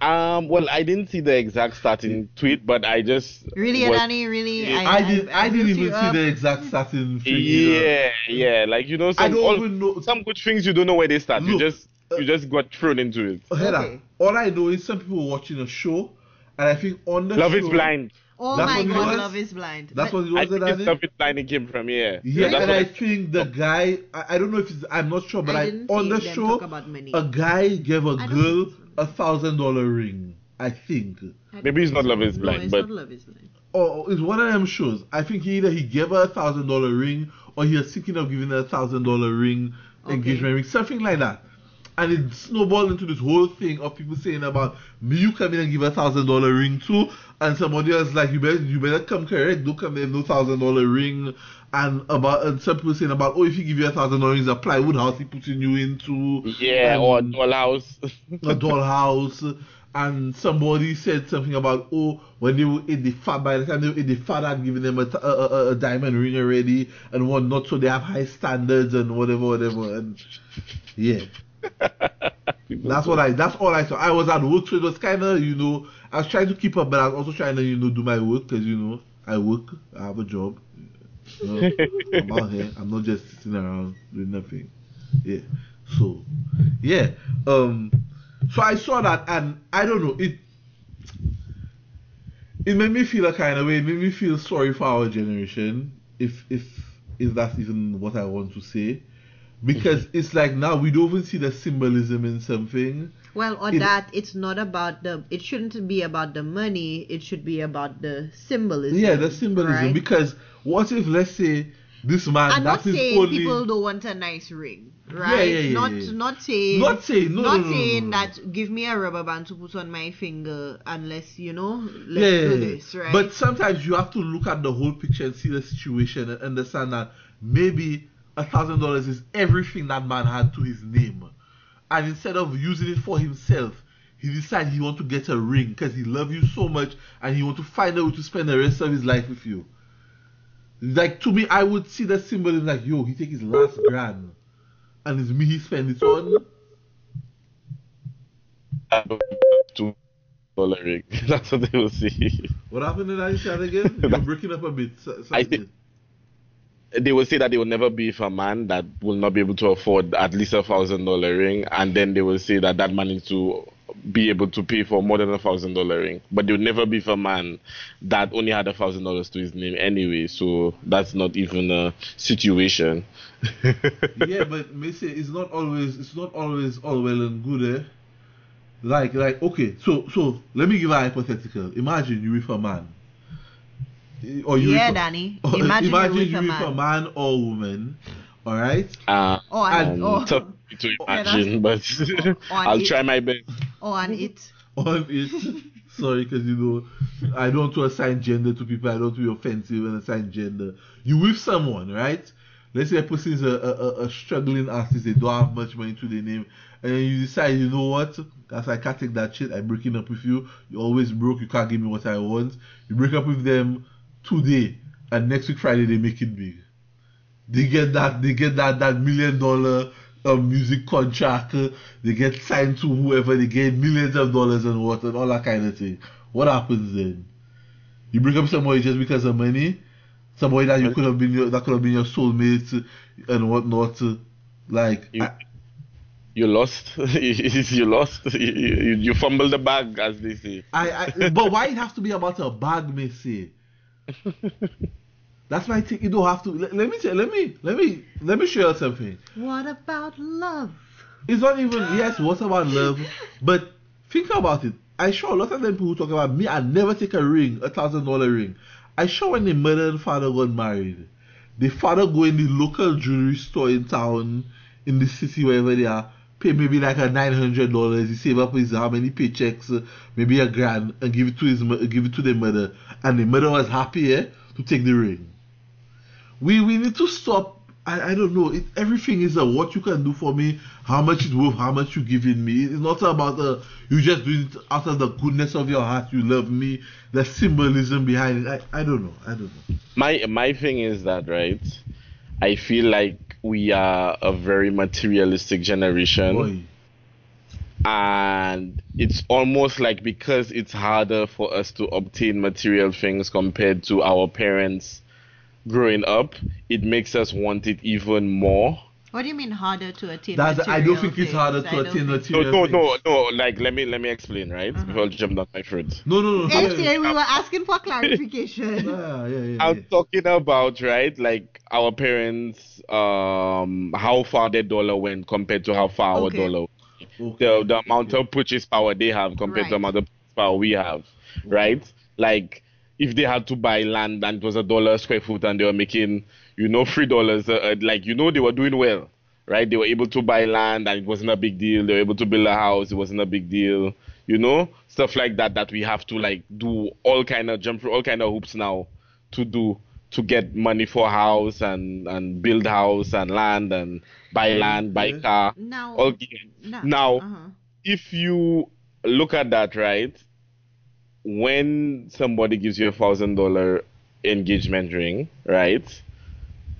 Um, well, I didn't see the exact starting tweet, but I just Really, was- Adani? Really? Yeah. I did. I, didn't even see up. the exact starting thing. either. Yeah, yeah, like you know, I some don't all, even know. some good things you don't know where they start. you just uh, you just got thrown into it. Heather, Okay. all I know is some people were watching a show, and I think on the Love show, is blind. Oh That's my what it God, was? Love is blind. That's But- what it I was. think it's Adani? Love is blind. It came from yeah. Yeah, that's and I think the guy, I, I don't know if it's, I'm not sure, but I I, on the show, talk about money. a guy gave a I don't girl think so. A thousand dollar ring, I think. Maybe it's not Love is no, Blind, it's but- not Love is blind. Oh, oh, it's one of them shows. I think either he gave her a thousand dollar ring, or he was thinking of giving her a thousand dollar ring, Okay. engagement ring, something like that. And it snowballed into this whole thing of people saying about me, you come in and give a thousand dollar ring too, and somebody else like you better you better come correct, don't come in no thousand dollar ring, and about and some people saying about oh if you give you a thousand dollar rings a plywood house he putting you into Yeah, and or dollhouse. a dollhouse. And somebody said something about oh when they were in the fat by the time they were in the fat had given them a diamond ring already and whatnot so they have high standards and whatever whatever and yeah that's what I that's all I saw I was at work so it was kind of you know I was trying to keep up but I was also trying to you know do my work because you know I work I have a job I'm out here. I'm not just sitting around doing nothing. Yeah. So yeah um so I saw that and I don't know it it made me feel a kind of way. It made me feel sorry for our generation if if if that's even what I want to say because it's like now we don't even see the symbolism in something Well, on It- that, it's not about the. It shouldn't be about the money. It should be about the symbolism. yeah the symbolism right? because what if let's say this man I'm not saying only people don't want a nice ring, right? yeah, yeah, not yeah. not saying Not saying- no, not no, no, saying that give me a rubber band to put on my finger unless you know let's yeah, yeah, do this, right? But sometimes you have to look at the whole picture and see the situation and understand that maybe a thousand dollars is everything that man had to his name, and instead of using it for himself, he decided he want to get a ring because he love you so much and he want to find a way to spend the rest of his life with you. Like to me, I would see the symbolism like, yo, he take his last grand, and it's me he spend it on. I don't have Two dollar ring. That's what they will see. What happened to that? You said again? You're breaking up a bit. So, I think- They will say that they will never be with a man that will not be able to afford at least a thousand dollar ring, and then they will say that that man needs to be able to pay for more than a thousand dollar ring, but they will never be for a man that only had a thousand dollars to his name anyway. So that's not even a situation. yeah, but Missy, it's not always it's not always all well and good, eh? Like like okay, so so let me give a hypothetical. Imagine you with a man. Or you Yeah, with a- Danny. or Imagine you with you a with man. a man or woman, all right? Uh, Oh, and, And oh, tough to Yeah, imagine, but I'll it- try my best. oh, and it. on it. Sorry, because you know, I don't want to assign gender to people. I don't want to be offensive and assign gender. You with someone, right? Let's say a person is a, a, a- a struggling artist. They don't have much money to their name, and then you decide, you know what? As I can't take that shit. I'm breaking up with you. You're always broke. You can't give me what I want. You break up with them today, and next week Friday they make it big. They get that. They get that that million dollar um, music contract. uh, They get signed to whoever. They get millions of dollars and what and all that kind of thing. What happens then? You break up somebody just because of money. Somebody that you could have been your that could have been your soulmate and whatnot. uh, Like You- I- You lost. you lost. You, you, you fumbled the bag, as they say. I, I but why it has to be about a bag, Missy? That's my thing. You don't have to. Let, let me tell. Let me. Let me. Let me show you something. What about love? It's not even yes. What about love? But think about it. I sure a lot of them people who talk about me. I never take a ring, a thousand dollar ring. I sure when the mother and father got married, the father go in the local jewelry store in town, in the city wherever they are, pay maybe like a nine hundred dollars. He save up his how many paychecks, uh, maybe a grand, and give it to his give it to the mother, and the mother was happy eh, to take the ring we we need to stop. I, I don't know. It, everything is a what you can do for me, how much it's worth, how much you giving me. It's not about the you just do it out of the goodness of your heart. You love me. The symbolism behind it. I, I don't know. I don't know. My my thing is that right. I feel like we are a very materialistic generation. Boy, and it's almost like because it's harder for us to obtain material things compared to our parents growing up, it makes us want it even more. What do you mean harder to attain? that's I don't material think it's harder I to don't attain think- No, material. no, no, things. no. Like, let me let me explain, right? Before I jump down my throat. no, no, no. no. FCA, we were asking for clarification. Yeah, yeah, yeah. I'm yeah. talking about right, like our parents, um, how far their dollar went compared to how far our Okay. dollar. Okay. The the amount of purchase power they have compared to the amount of purchase power we have, right? Like if they had to buy land and it was a dollar a square foot and they were making, you know, three dollars, uh, uh, like you know, they were doing well, right? They were able to buy land and it wasn't a big deal. They were able to build a house, it wasn't a big deal, you know, stuff like that. That we have to like do all kind of jump through all kind of hoops now to do to get money for house and and build house and land and buy land, buy Yeah. car. Now, All no, now uh-huh. if you look at that right when somebody gives you a thousand dollar engagement ring right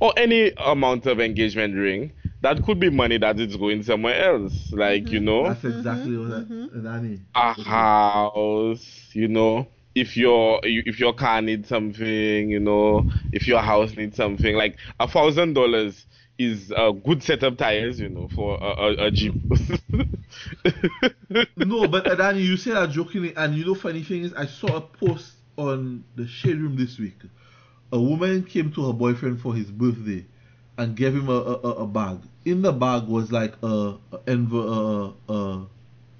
or any amount of engagement ring that could be money that is going somewhere else like you know That's exactly what I, mhm. Danny. a house you know if your if your car needs something you know if your house needs something like a thousand dollars is a good set of tires you know for a, a, a jeep no, but uh, Danny, you say that jokingly, and you know, funny thing is, I saw a post on the shade room this week. A woman came to her boyfriend for his birthday and gave him a, a, a- bag. In the bag was like a a, a, a,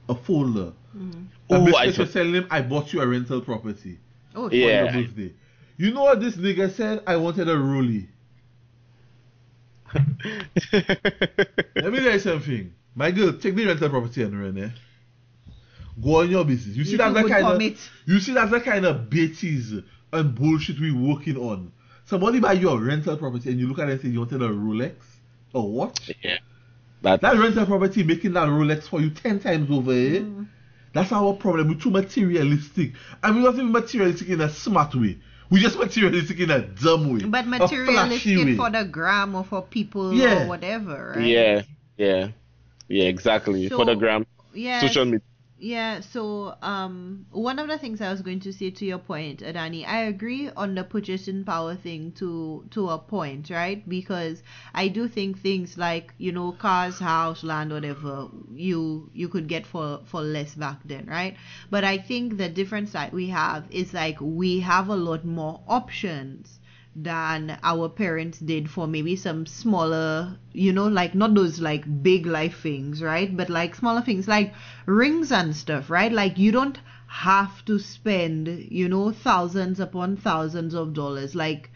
a folder. And Oh, I was telling him, I bought you a rental property Oh, for Yeah. your birthday. You know what this nigga said? I wanted a rollie. Let me tell you something. My girl, take the rental property and run eh? Go on your business. You see You that's the kind of commit. you see that's the kind of baities and bullshit we working on. Somebody buy you a rental property and you look at it and say you wanted a Rolex or what? yeah that That rental property making that Rolex for you ten times over, eh? Mm. That's our problem. We're too materialistic. And we're not even materialistic in a smart way. We're just materialistic in a dumb way. But materialistic way. for the gram or for people Yeah. or whatever, right? Yeah, yeah, yeah, exactly. For the gram, Yes. social media. Yeah, so um one of the things I was going to say to your point, Adani, I agree on the purchasing power thing to to a point, right? Because I do think things like, you know, cars, house, land, whatever, you you could get for for less back then, right? But I think the difference that we have is like we have a lot more options than our parents did for maybe some smaller, you know, like not those like big life things, right? But like smaller things like rings and stuff, right? Like you don't have to spend, you know, thousands upon thousands of dollars. Like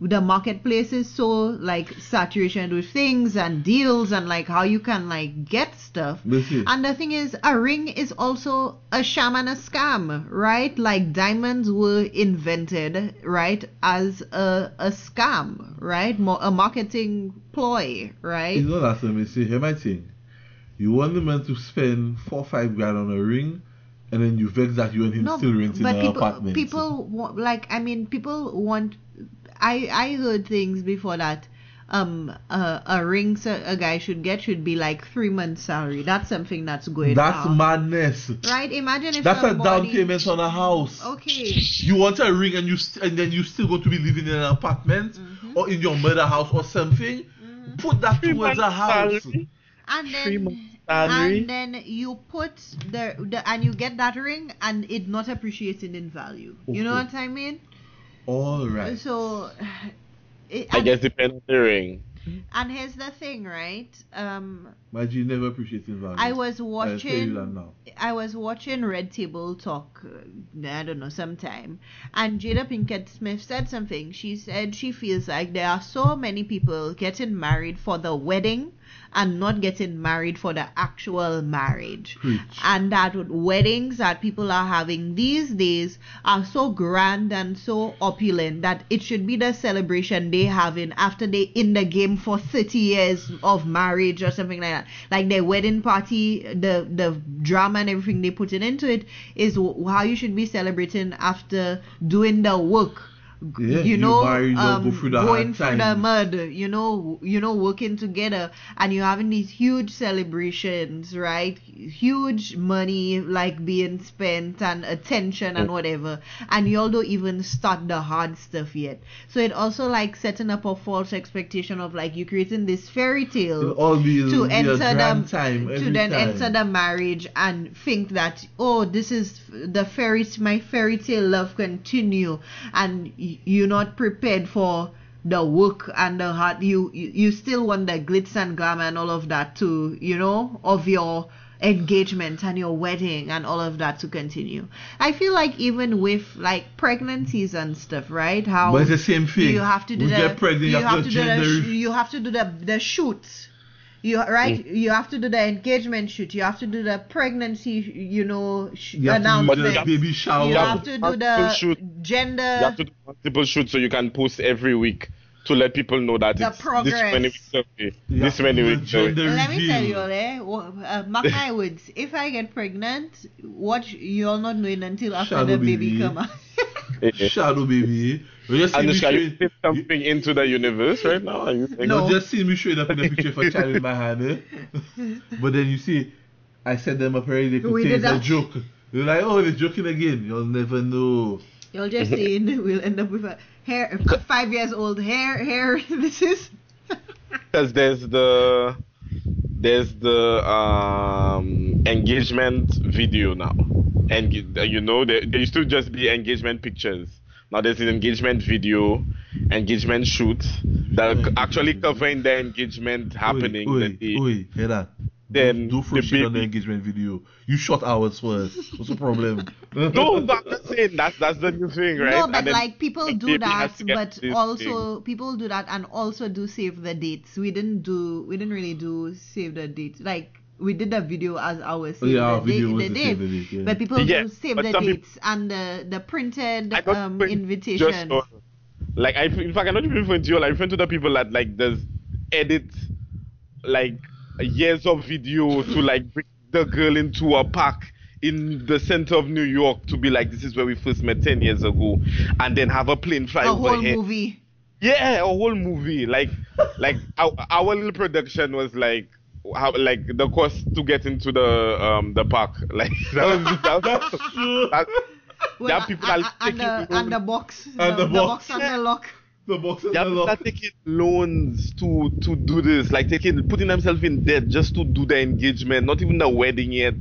the marketplace is so like saturated with things and deals and like how you can like get stuff. Listen. And the thing is, a ring is also a sham and a scam, right? Like diamonds were invented, right, as a a scam, right? Mo- a marketing ploy, right? It's not that simple. See, here my thing. You want the man to spend four five grand on a ring, and then you vex that you and him still renting but an people, apartment. people want, like I mean, people want. I I heard things before that. Um, a a ring so a guy should get should be like three months salary. That's something that's going. That's now. madness. Right? Imagine if That's a down payment on a house. Okay. You want a ring and you st- and then you still going to be living in an apartment Mm-hmm. or in your mother house or something. Put that Three towards a house. salary. and Three then months salary. and then you put the, the and you get that ring and it not appreciating in value you know what i mean All right. so it, I and, guess depends on the ring. and here's the thing right um My G never appreciating value. i was I'll tell you watching that now. I was watching Red Table Talk, uh, I don't know, sometime, and Jada Pinkett Smith said something. She said she feels like there are so many people getting married for the wedding and not getting married for the actual marriage. Preach. And that weddings that people are having these days are so grand and so opulent that it should be the celebration they having after they in the game for 30 years of marriage or something like that. Like their wedding party, the the drama and everything they put into it is how you should be celebrating after doing the work. Yeah, you know, um, go through the going through the mud, you know, you know, working together, and you're having these huge celebrations, right? Huge money like being spent and attention and whatever, and you all don't even start the hard stuff yet. So it also like setting up a false expectation of like you creating this fairy tale be, to enter the time to then time. enter the marriage and think that oh this is the fairy my fairy tale love continue and you're not prepared for the work and the hard you you, you still want the glitz and glamour and all of that to you know of your engagement and your wedding and all of that to continue. I feel like even with like pregnancies and stuff right? How But it's the same thing. you have to do we the get pregnant, you, have, to do the you have to do the the shoots you right you have to do the engagement shoot you have to do the pregnancy you know sh- you have to do announcement the baby shower. you have to do the shoot. gender You have to do multiple shoots so you can post every week to let people know that The it's this many weeks away. You This many do the weeks away. let me tell you eh wo- uh, mark my words if i get pregnant watch you're not knowing until after Shadow the baby baby. come out Shadow baby. You just see me Anushka, you showing, say something into the universe right now? Are you saying No. you just see me showing up in a picture for child in my hand. Eh? But then you see, I set them up already. They could We say did it's a joke. They're like, oh, they're joking again. You'll never know. you're just saying we'll end up with a hair five years old hair hair this is because there's the there's the um engagement video now and you know there, there used to just be engagement pictures now there's an engagement video engagement shoot that Yeah, actually engagement. covering the engagement happening Oi, the day. oi, oi, hear that? Then do the fresh shit on the engagement video. You shot ours first. What's the problem? no but i'm just saying that's that's the new thing right No, but then like people do that, has to get but this also people do that and also do save the dates. We didn't do, we didn't really do save the dates. Like we did the video as our save yeah, our the video date, was the the date. save the date, yeah. But people Yeah, do save the some peop- dates and the the printed I don't um invitation. just like I, in fact, I'm not even referring to you. I'm referring to the people that like there's edit like years of video to like bring the girl into a park in the center of New York to be like, this is where we first met ten years ago, and then have a plane fly a over whole here. movie. Yeah, a whole movie. Like, like our, our little production was like how like the cost to get into the um the park. Like that was, that was, That's true. that, Well, there are people and, that and, the, and the box. And the box. and the lock. The box and There are the people lock. that taking loans to to do this, like taking putting themselves in debt just to do the engagement, not even the wedding yet,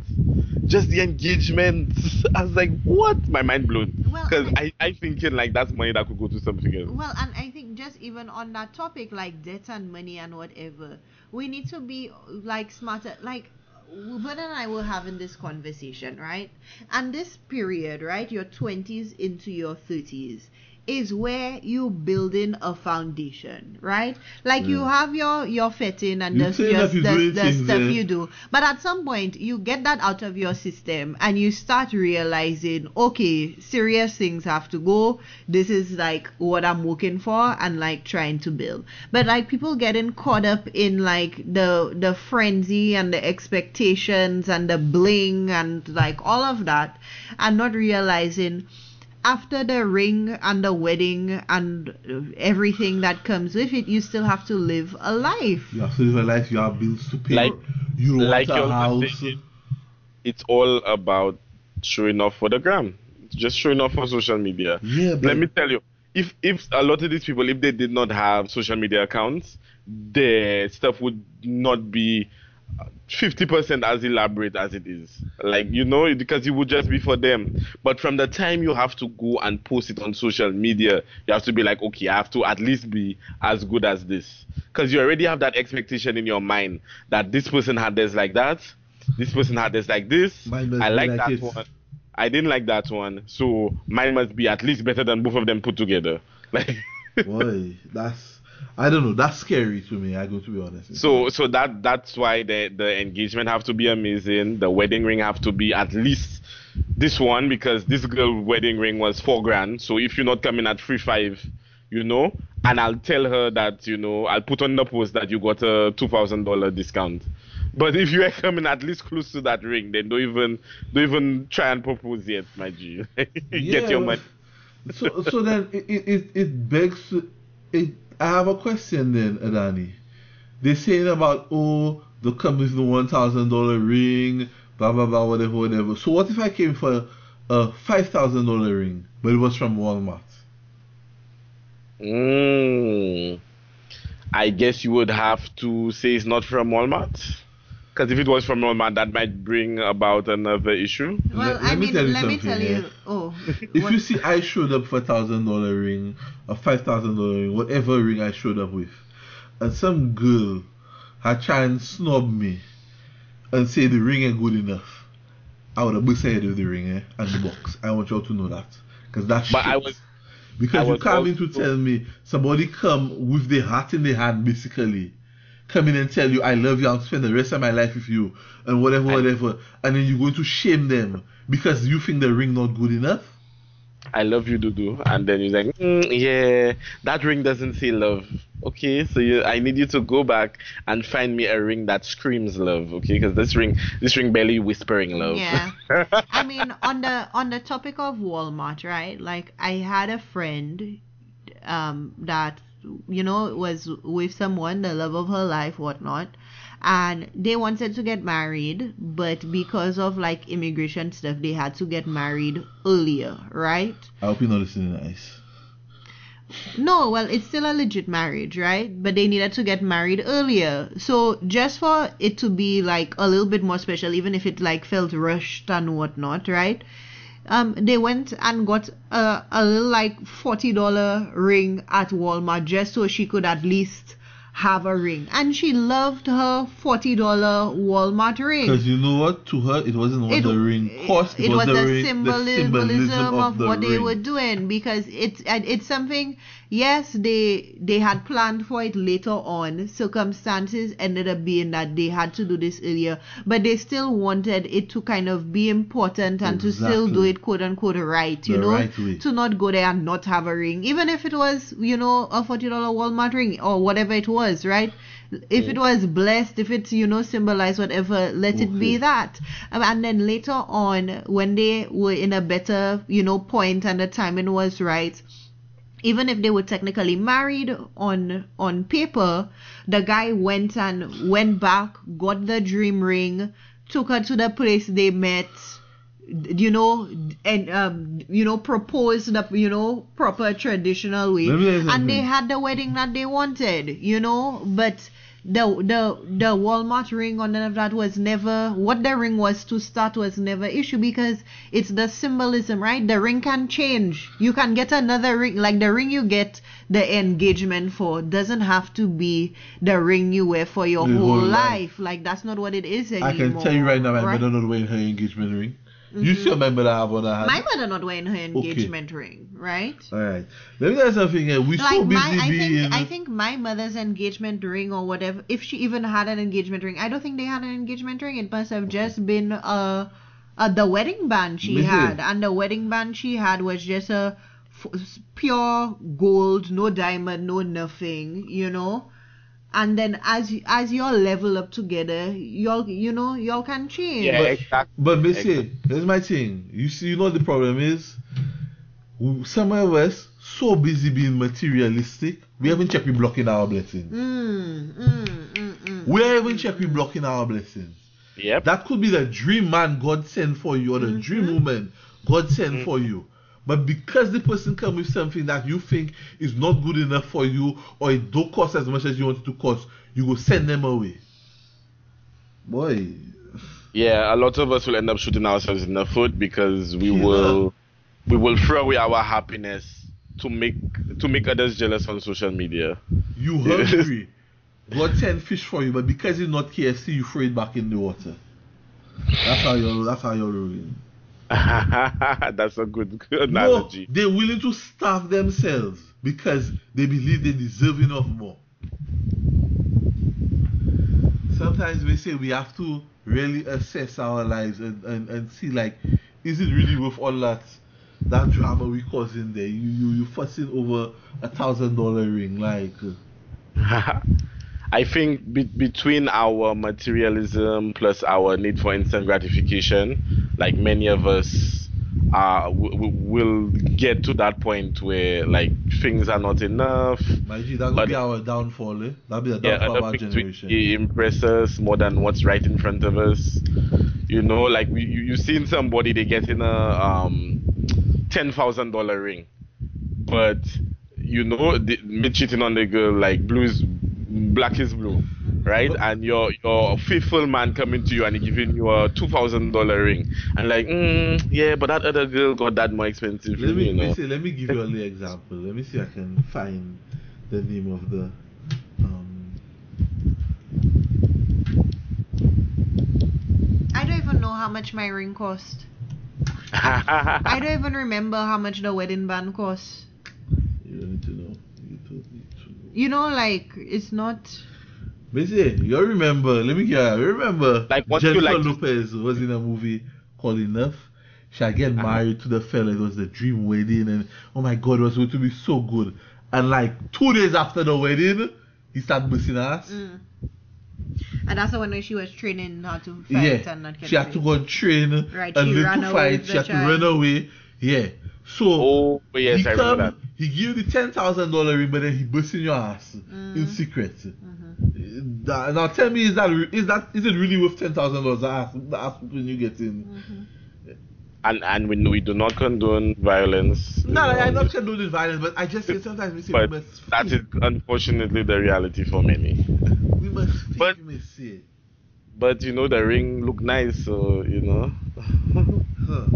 just the engagement. I was like, what? My mind blown. Well, Because I- I I thinking like that's money that could go to something else. Well, and I think just even on that topic, like debt and money and whatever, we need to be like smarter. Like, Glenn and I were having this conversation, right? And this period, right, your 20s into your 30s, is where you building a foundation, right? Like you have your your fitting and You the, your, the, the stuff eh? you do. But at some point, you get that out of your system and you start realizing, okay, serious things have to go. This is like what I'm working for and like trying to build. But like people getting caught up in like the the frenzy and the expectations and the bling and like all of that and not realizing after the ring and the wedding and everything that comes with it, you still have to live a life. You have to live a life. You have bills to pay. Like- you don't like want a you're house. saying, it's all about showing off for the gram. It's just showing off for social media. Yeah, but Let me tell you, if if a lot of these people, if they did not have social media accounts, their stuff would not be fifty percent as elaborate as it is. Like you know, because it would just be for them. But from the time you have to go and post it on social media, you have to be like, okay, I have to at least be as good as this, because you already have that expectation in your mind that this person had this like that, this person had this like this. I like like that it. one. I didn't like that one, so mine must be at least better than both of them put together. Like, boy, that's I don't know. That's scary to me. I go to be honest. so so that that's why the the engagement have to be amazing. The wedding ring have to be at least this one because this girl wedding ring was four grand. So if you're not coming at three five, you know, and I'll tell her that you know I'll put on the post that you got a two thousand dollar discount. But if you are coming at least close to that ring, then don't even don't even try and propose yet, my G. Get Yeah, your money. so so then it it, it, begs it I have a question then, Adani. They're saying about oh the with the one thousand dollar ring, blah blah blah, whatever, whatever. So what if I came for a five thousand dollar ring, but it was from Walmart? Mm. I guess you would have to say it's not from Walmart. Because if it was from Walmart, that might bring about another issue. Well, Let- I let me tell you let me tell you. yeah. Oh, If what- you see I showed up for a thousand dollar ring, a five thousand dollar ring, whatever ring I showed up with, and some girl had tried and snub me and say the ring ain't good enough, I would have beside with the ring eh, and the box. I want y'all to know that. Because that's But I shit. was because I you was come in to tell me somebody come with the hat in the hand basically. Come in and tell you I love you, I'll spend the rest of my life with you and whatever, I- whatever. And then you're going to shame them because you think the ring not good enough. I love you, Dudu. And then you're like, mm, yeah, that ring doesn't say love. Okay, so you, I need you to go back and find me a ring that screams love. Okay, because this ring, this ring barely whispering love. Yeah. I mean, on the on the topic of Walmart, right? Like, I had a friend, um, that you know it was with someone, the love of her life, whatnot, and they wanted to get married, but because of like immigration stuff, they had to get married earlier, right? I hope you're not listening nice. No, well, it's still a legit marriage, right? But they needed to get married earlier. So just for it to be like a little bit more special, even if it like felt rushed and whatnot, right? Um, they went and got a, a little like forty dollar ring at Walmart just so she could at least have a ring, and she loved her forty dollar Walmart ring. Because you know what? To her, it wasn't what the ring cost. It, was the, the, ring, symbolism, the symbolism of, the what they were doing because it's it's something. Yes, they they had planned for it later on. Circumstances ended up being that they had to do this earlier, but they still wanted it to kind of be important and to still do it quote unquote right. You The know, right to not go there and not have a ring, even if it was you know a forty dollar Walmart ring or whatever it was, right? If it was blessed, if it's you know symbolized whatever, let it be that. Um, and then later on, when they were in a better you know point and the timing was right, even if they were technically married on on paper, the guy went and went back, got the dream ring, took her to the place they met, you know, and um, you know, proposed the you know proper traditional way, Let me tell you and they had the wedding that they wanted, you know, but. The, the the Walmart ring or none of that was never what the ring was to start was never issue because it's the symbolism right the ring can change you can get another ring like the ring you get the engagement for doesn't have to be the ring you wear for your whole whole life. life. like that's not what it is anymore I can tell you right now, right? mother not wearing her engagement ring. You see your mother have on her hand. my mother not wearing her engagement ring right All right. Let me tell you something. eh, We so busy my I being. think I think my mother's engagement ring or whatever if she even had an engagement ring I don't think they had an engagement ring it must have just been a, uh the wedding band she too. had and the wedding band she had was just a f- pure gold no diamond no nothing you know and then as as y'all level up together y'all you know y'all can change Yeah, But- exactly. But me say, here's my thing. You see, you know the problem is, w- some of us so busy being materialistic, we haven't checked we blocking our blessings. mm, mm, mm, mm. We haven't checked we blocking our blessings. Yep. That could be the dream man God sent for you, or the dream woman God sent for you. But because the person come with something that you think is not good enough for you, or it don't cost as much as you want it to cost, you will send them away. Boy, Yeah, a lot of us will end up shooting ourselves in the foot because we Yeah. will we will throw away our happiness to make to make others jealous on social media. you hungry. God send fish for you, but because it's not KFC, you throw it back in the water. That's how you're. That's how you're ruined. That's a good, good No, analogy. they're willing to starve themselves because they believe they deserve enough more. Sometimes we say we have to really assess our lives and, and, and see like, is it really worth all that that drama we causing there? You you you fussing over a thousand dollar ring like. I think be- between our materialism plus our need for instant gratification, like many of us uh, w- w- will get to that point where like things are not enough. That would be our downfall, eh? That'll be the Yeah, downfall of other our generation. impress us more than what's right in front of us. You know, like we, you, you seen somebody they get in a um ten thousand dollar ring, but you know, the, me cheating on the girl like blue is black is blue, right? And your your faithful man coming to you and he giving you a two thousand dollar ring, and like, mm, yeah, but that other girl got that more expensive, Let me, you let me know. see, let me give you a little example. Let me see if I can find the name of the um I don't even know how much my ring cost I don't even remember how much the wedding band cost you don't need to know. You don't need to know. You know like it's not But you remember, let me hear you remember Like, what you Jennifer like to- Lopez was in a movie called Enough. She had get Uh-huh. married to the fella, it was the dream wedding and oh my god, it was going to be so good. And like two days after the wedding, he started busting ass. mm. and that's the one where she was training how to fight Yeah, and not get she had to go and train Right, and she learn ran to fight. She the had to run away. Yeah. So oh yes, he I remember that. he give you the ten thousand dollar ring, but then he busts in your ass in Mm. secret. Mhm. That- now tell me, is that re- is that is it really worth ten thousand dollars? The ass, when you get in. Mhm. And and we we do not condone violence. No, know, I'm not condoning violence, but I just say sometimes we say we must that is think. unfortunately the reality for many. we must think. but- we must say. But you know the ring look nice, so you know. Huh.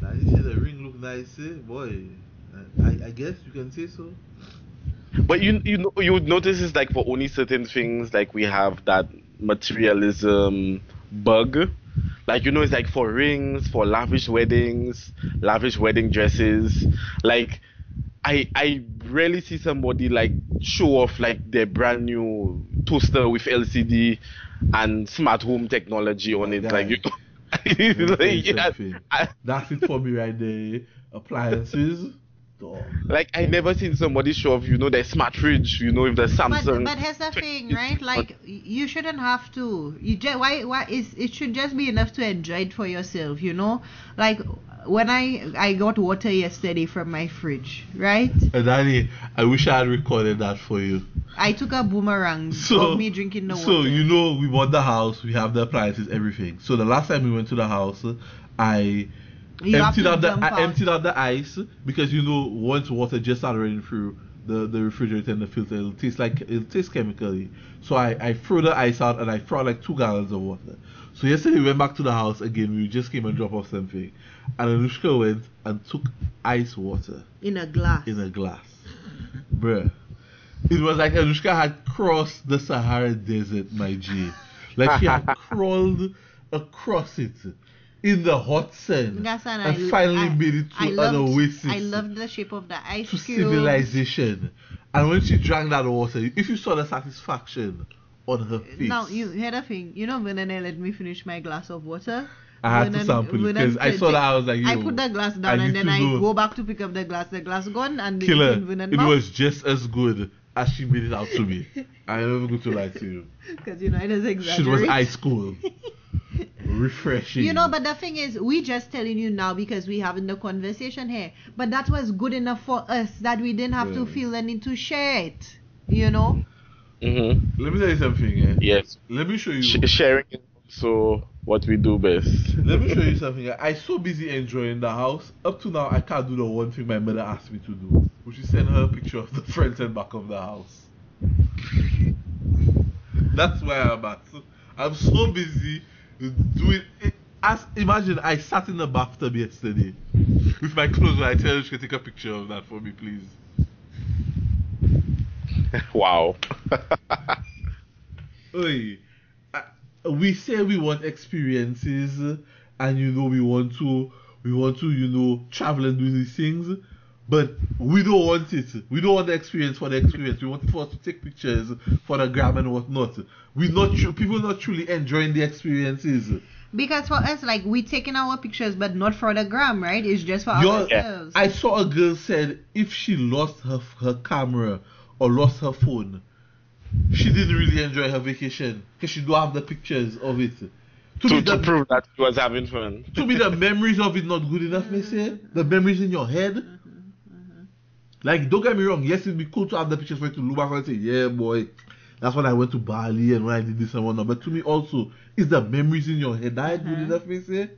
Now you say the ring look nice, eh? boy. I, I guess you can say so. but you you know you would notice it's like for only certain things like we have that materialism bug. Like you know it's like for rings, for lavish weddings, lavish wedding dresses. Like I I rarely see somebody like show off like their brand new toaster with LCD and smart home technology on it. Like you Let me yeah. I- That's it for me right there. Appliances. Dog. like I never seen somebody show off, you know, their smart fridge, you know, if the But, Samsung. but here's the thing, right? Like you shouldn't have to. You just why why is it should just be enough to enjoy it for yourself, you know? Like when I I got water yesterday from my fridge, right? And Danny, I wish I had recorded that for you. I took a boomerang So, of me drinking the water. so you know, we bought the house, we have the appliances, everything. So the last time we went to the house, I You emptied out the I out. emptied out the ice because you know once water just started running through the, the refrigerator and the filter, it'll taste like it'll taste chemically. So I, I threw the ice out and I threw out like two gallons of water. So yesterday we went back to the house again. We just came and dropped off something, and Anushka went and took ice water in a glass. in a glass, bruh. It was like Anushka had crossed the Sahara Desert, my G. Like she had crawled across it in the hot sun Yes, and and I, finally I, made it to I an oasis I loved the shape of the ice to cube. civilization. And when she drank that water, if you saw the satisfaction on her face, Now you hear the thing. You know, Vernon let me finish my glass of water. I had to Vernon- sample it because I saw that I was like, I put the glass down and need then I know. go back to pick up the glass. The glass gone and killer. in Vernon It mouth. was just as good as she made it out to be. I'm never going to lie to you. because you know it is Shit exaggerated. was ice cold, refreshing. You know, but the thing is, we just telling you now because we having the conversation here. But that was good enough for us that we didn't have to feel the need to share it. You know? Mm-hmm. Let me tell you something. Eh? Yes. Let me show you. Sh- sharing is also what we do best. Let me show you something. I'm so busy enjoying the house. Up to now, I can't do the one thing my mother asked me to do, which is send her a picture of the front and back of the house. That's where I'm at. I'm so busy doing. It. As imagine, I sat in the bathtub yesterday with my clothes. I tell her she can take a picture of that for me, please. wow. Oi, we say we want experiences, and you know we want to, we want to, you know, travel and do these things, but we don't want it. We don't want the experience for the experience. We want for us to take pictures for the gram and whatnot. We not people not truly enjoying the experiences. Because for us, like we taking our pictures, but not for the gram, right? It's just for Your- ourselves. I saw a girl said if she lost her her camera or lost her phone, she didn't really enjoy her vacation because she don't have the pictures of it. To, to, me, to the, prove that she was having fun. to me, the memories of it not good enough, may say. The memories in your head. Like, don't get me wrong. Yes, it'd be cool to have the pictures for you to look back and say, yeah, boy, that's when I went to Bali and when I did this and whatnot. But to me, also, is the memories in your head that good uh-huh. enough, may say?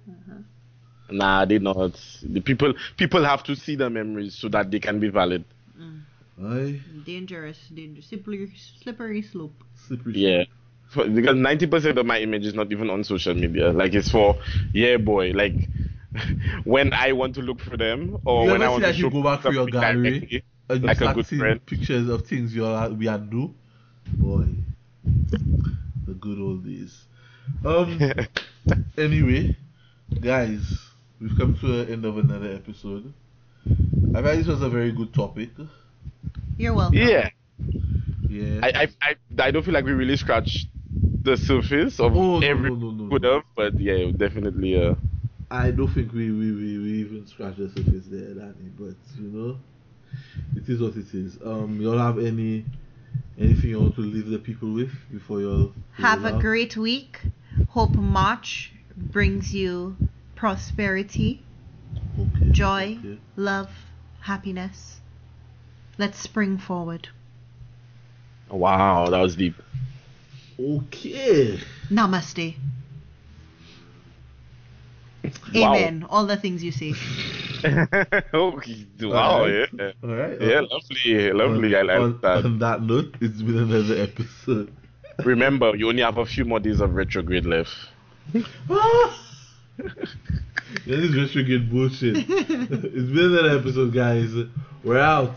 Nah, they not. The people people have to see the memories so that they can be valid. Mm. Aye, dangerous, dangerous, slippery, slippery slope. slippery. Yeah. For, because ninety percent of my image is not even on social media. Like it's for yeah boy. Like when I want to look for them or you when I want see to that you show go back through your something gallery directly, and you like a start good seeing friend. pictures of things you all we had do? Boy, the good old days. Um. anyway, guys, we've come to the end of another episode. I think this was a very good topic. You're welcome. yeah. Yeah. I, I I I don't feel like we really scratched the surface of Oh, every no, no, no, could no. have, but yeah, definitely uh I don't think we, we, we, we even scratched the surface there, Danny. But you know, it is what it is. Um, y'all have any anything you want to leave the people with before y'all Have a out? great week. Hope March brings you prosperity, okay, joy, okay. love, happiness. Let's spring forward. wow, that was deep. Okay. Namaste. Wow. Amen. All the things you say. okay. Wow, Alright. yeah. All right. Yeah, lovely, lovely. I On, like on, that. on that note, it's been another episode. Remember, you only have a few more days of retrograde left. Ah! yeah, this retrograde bullshit. it's been another episode, guys. We're out.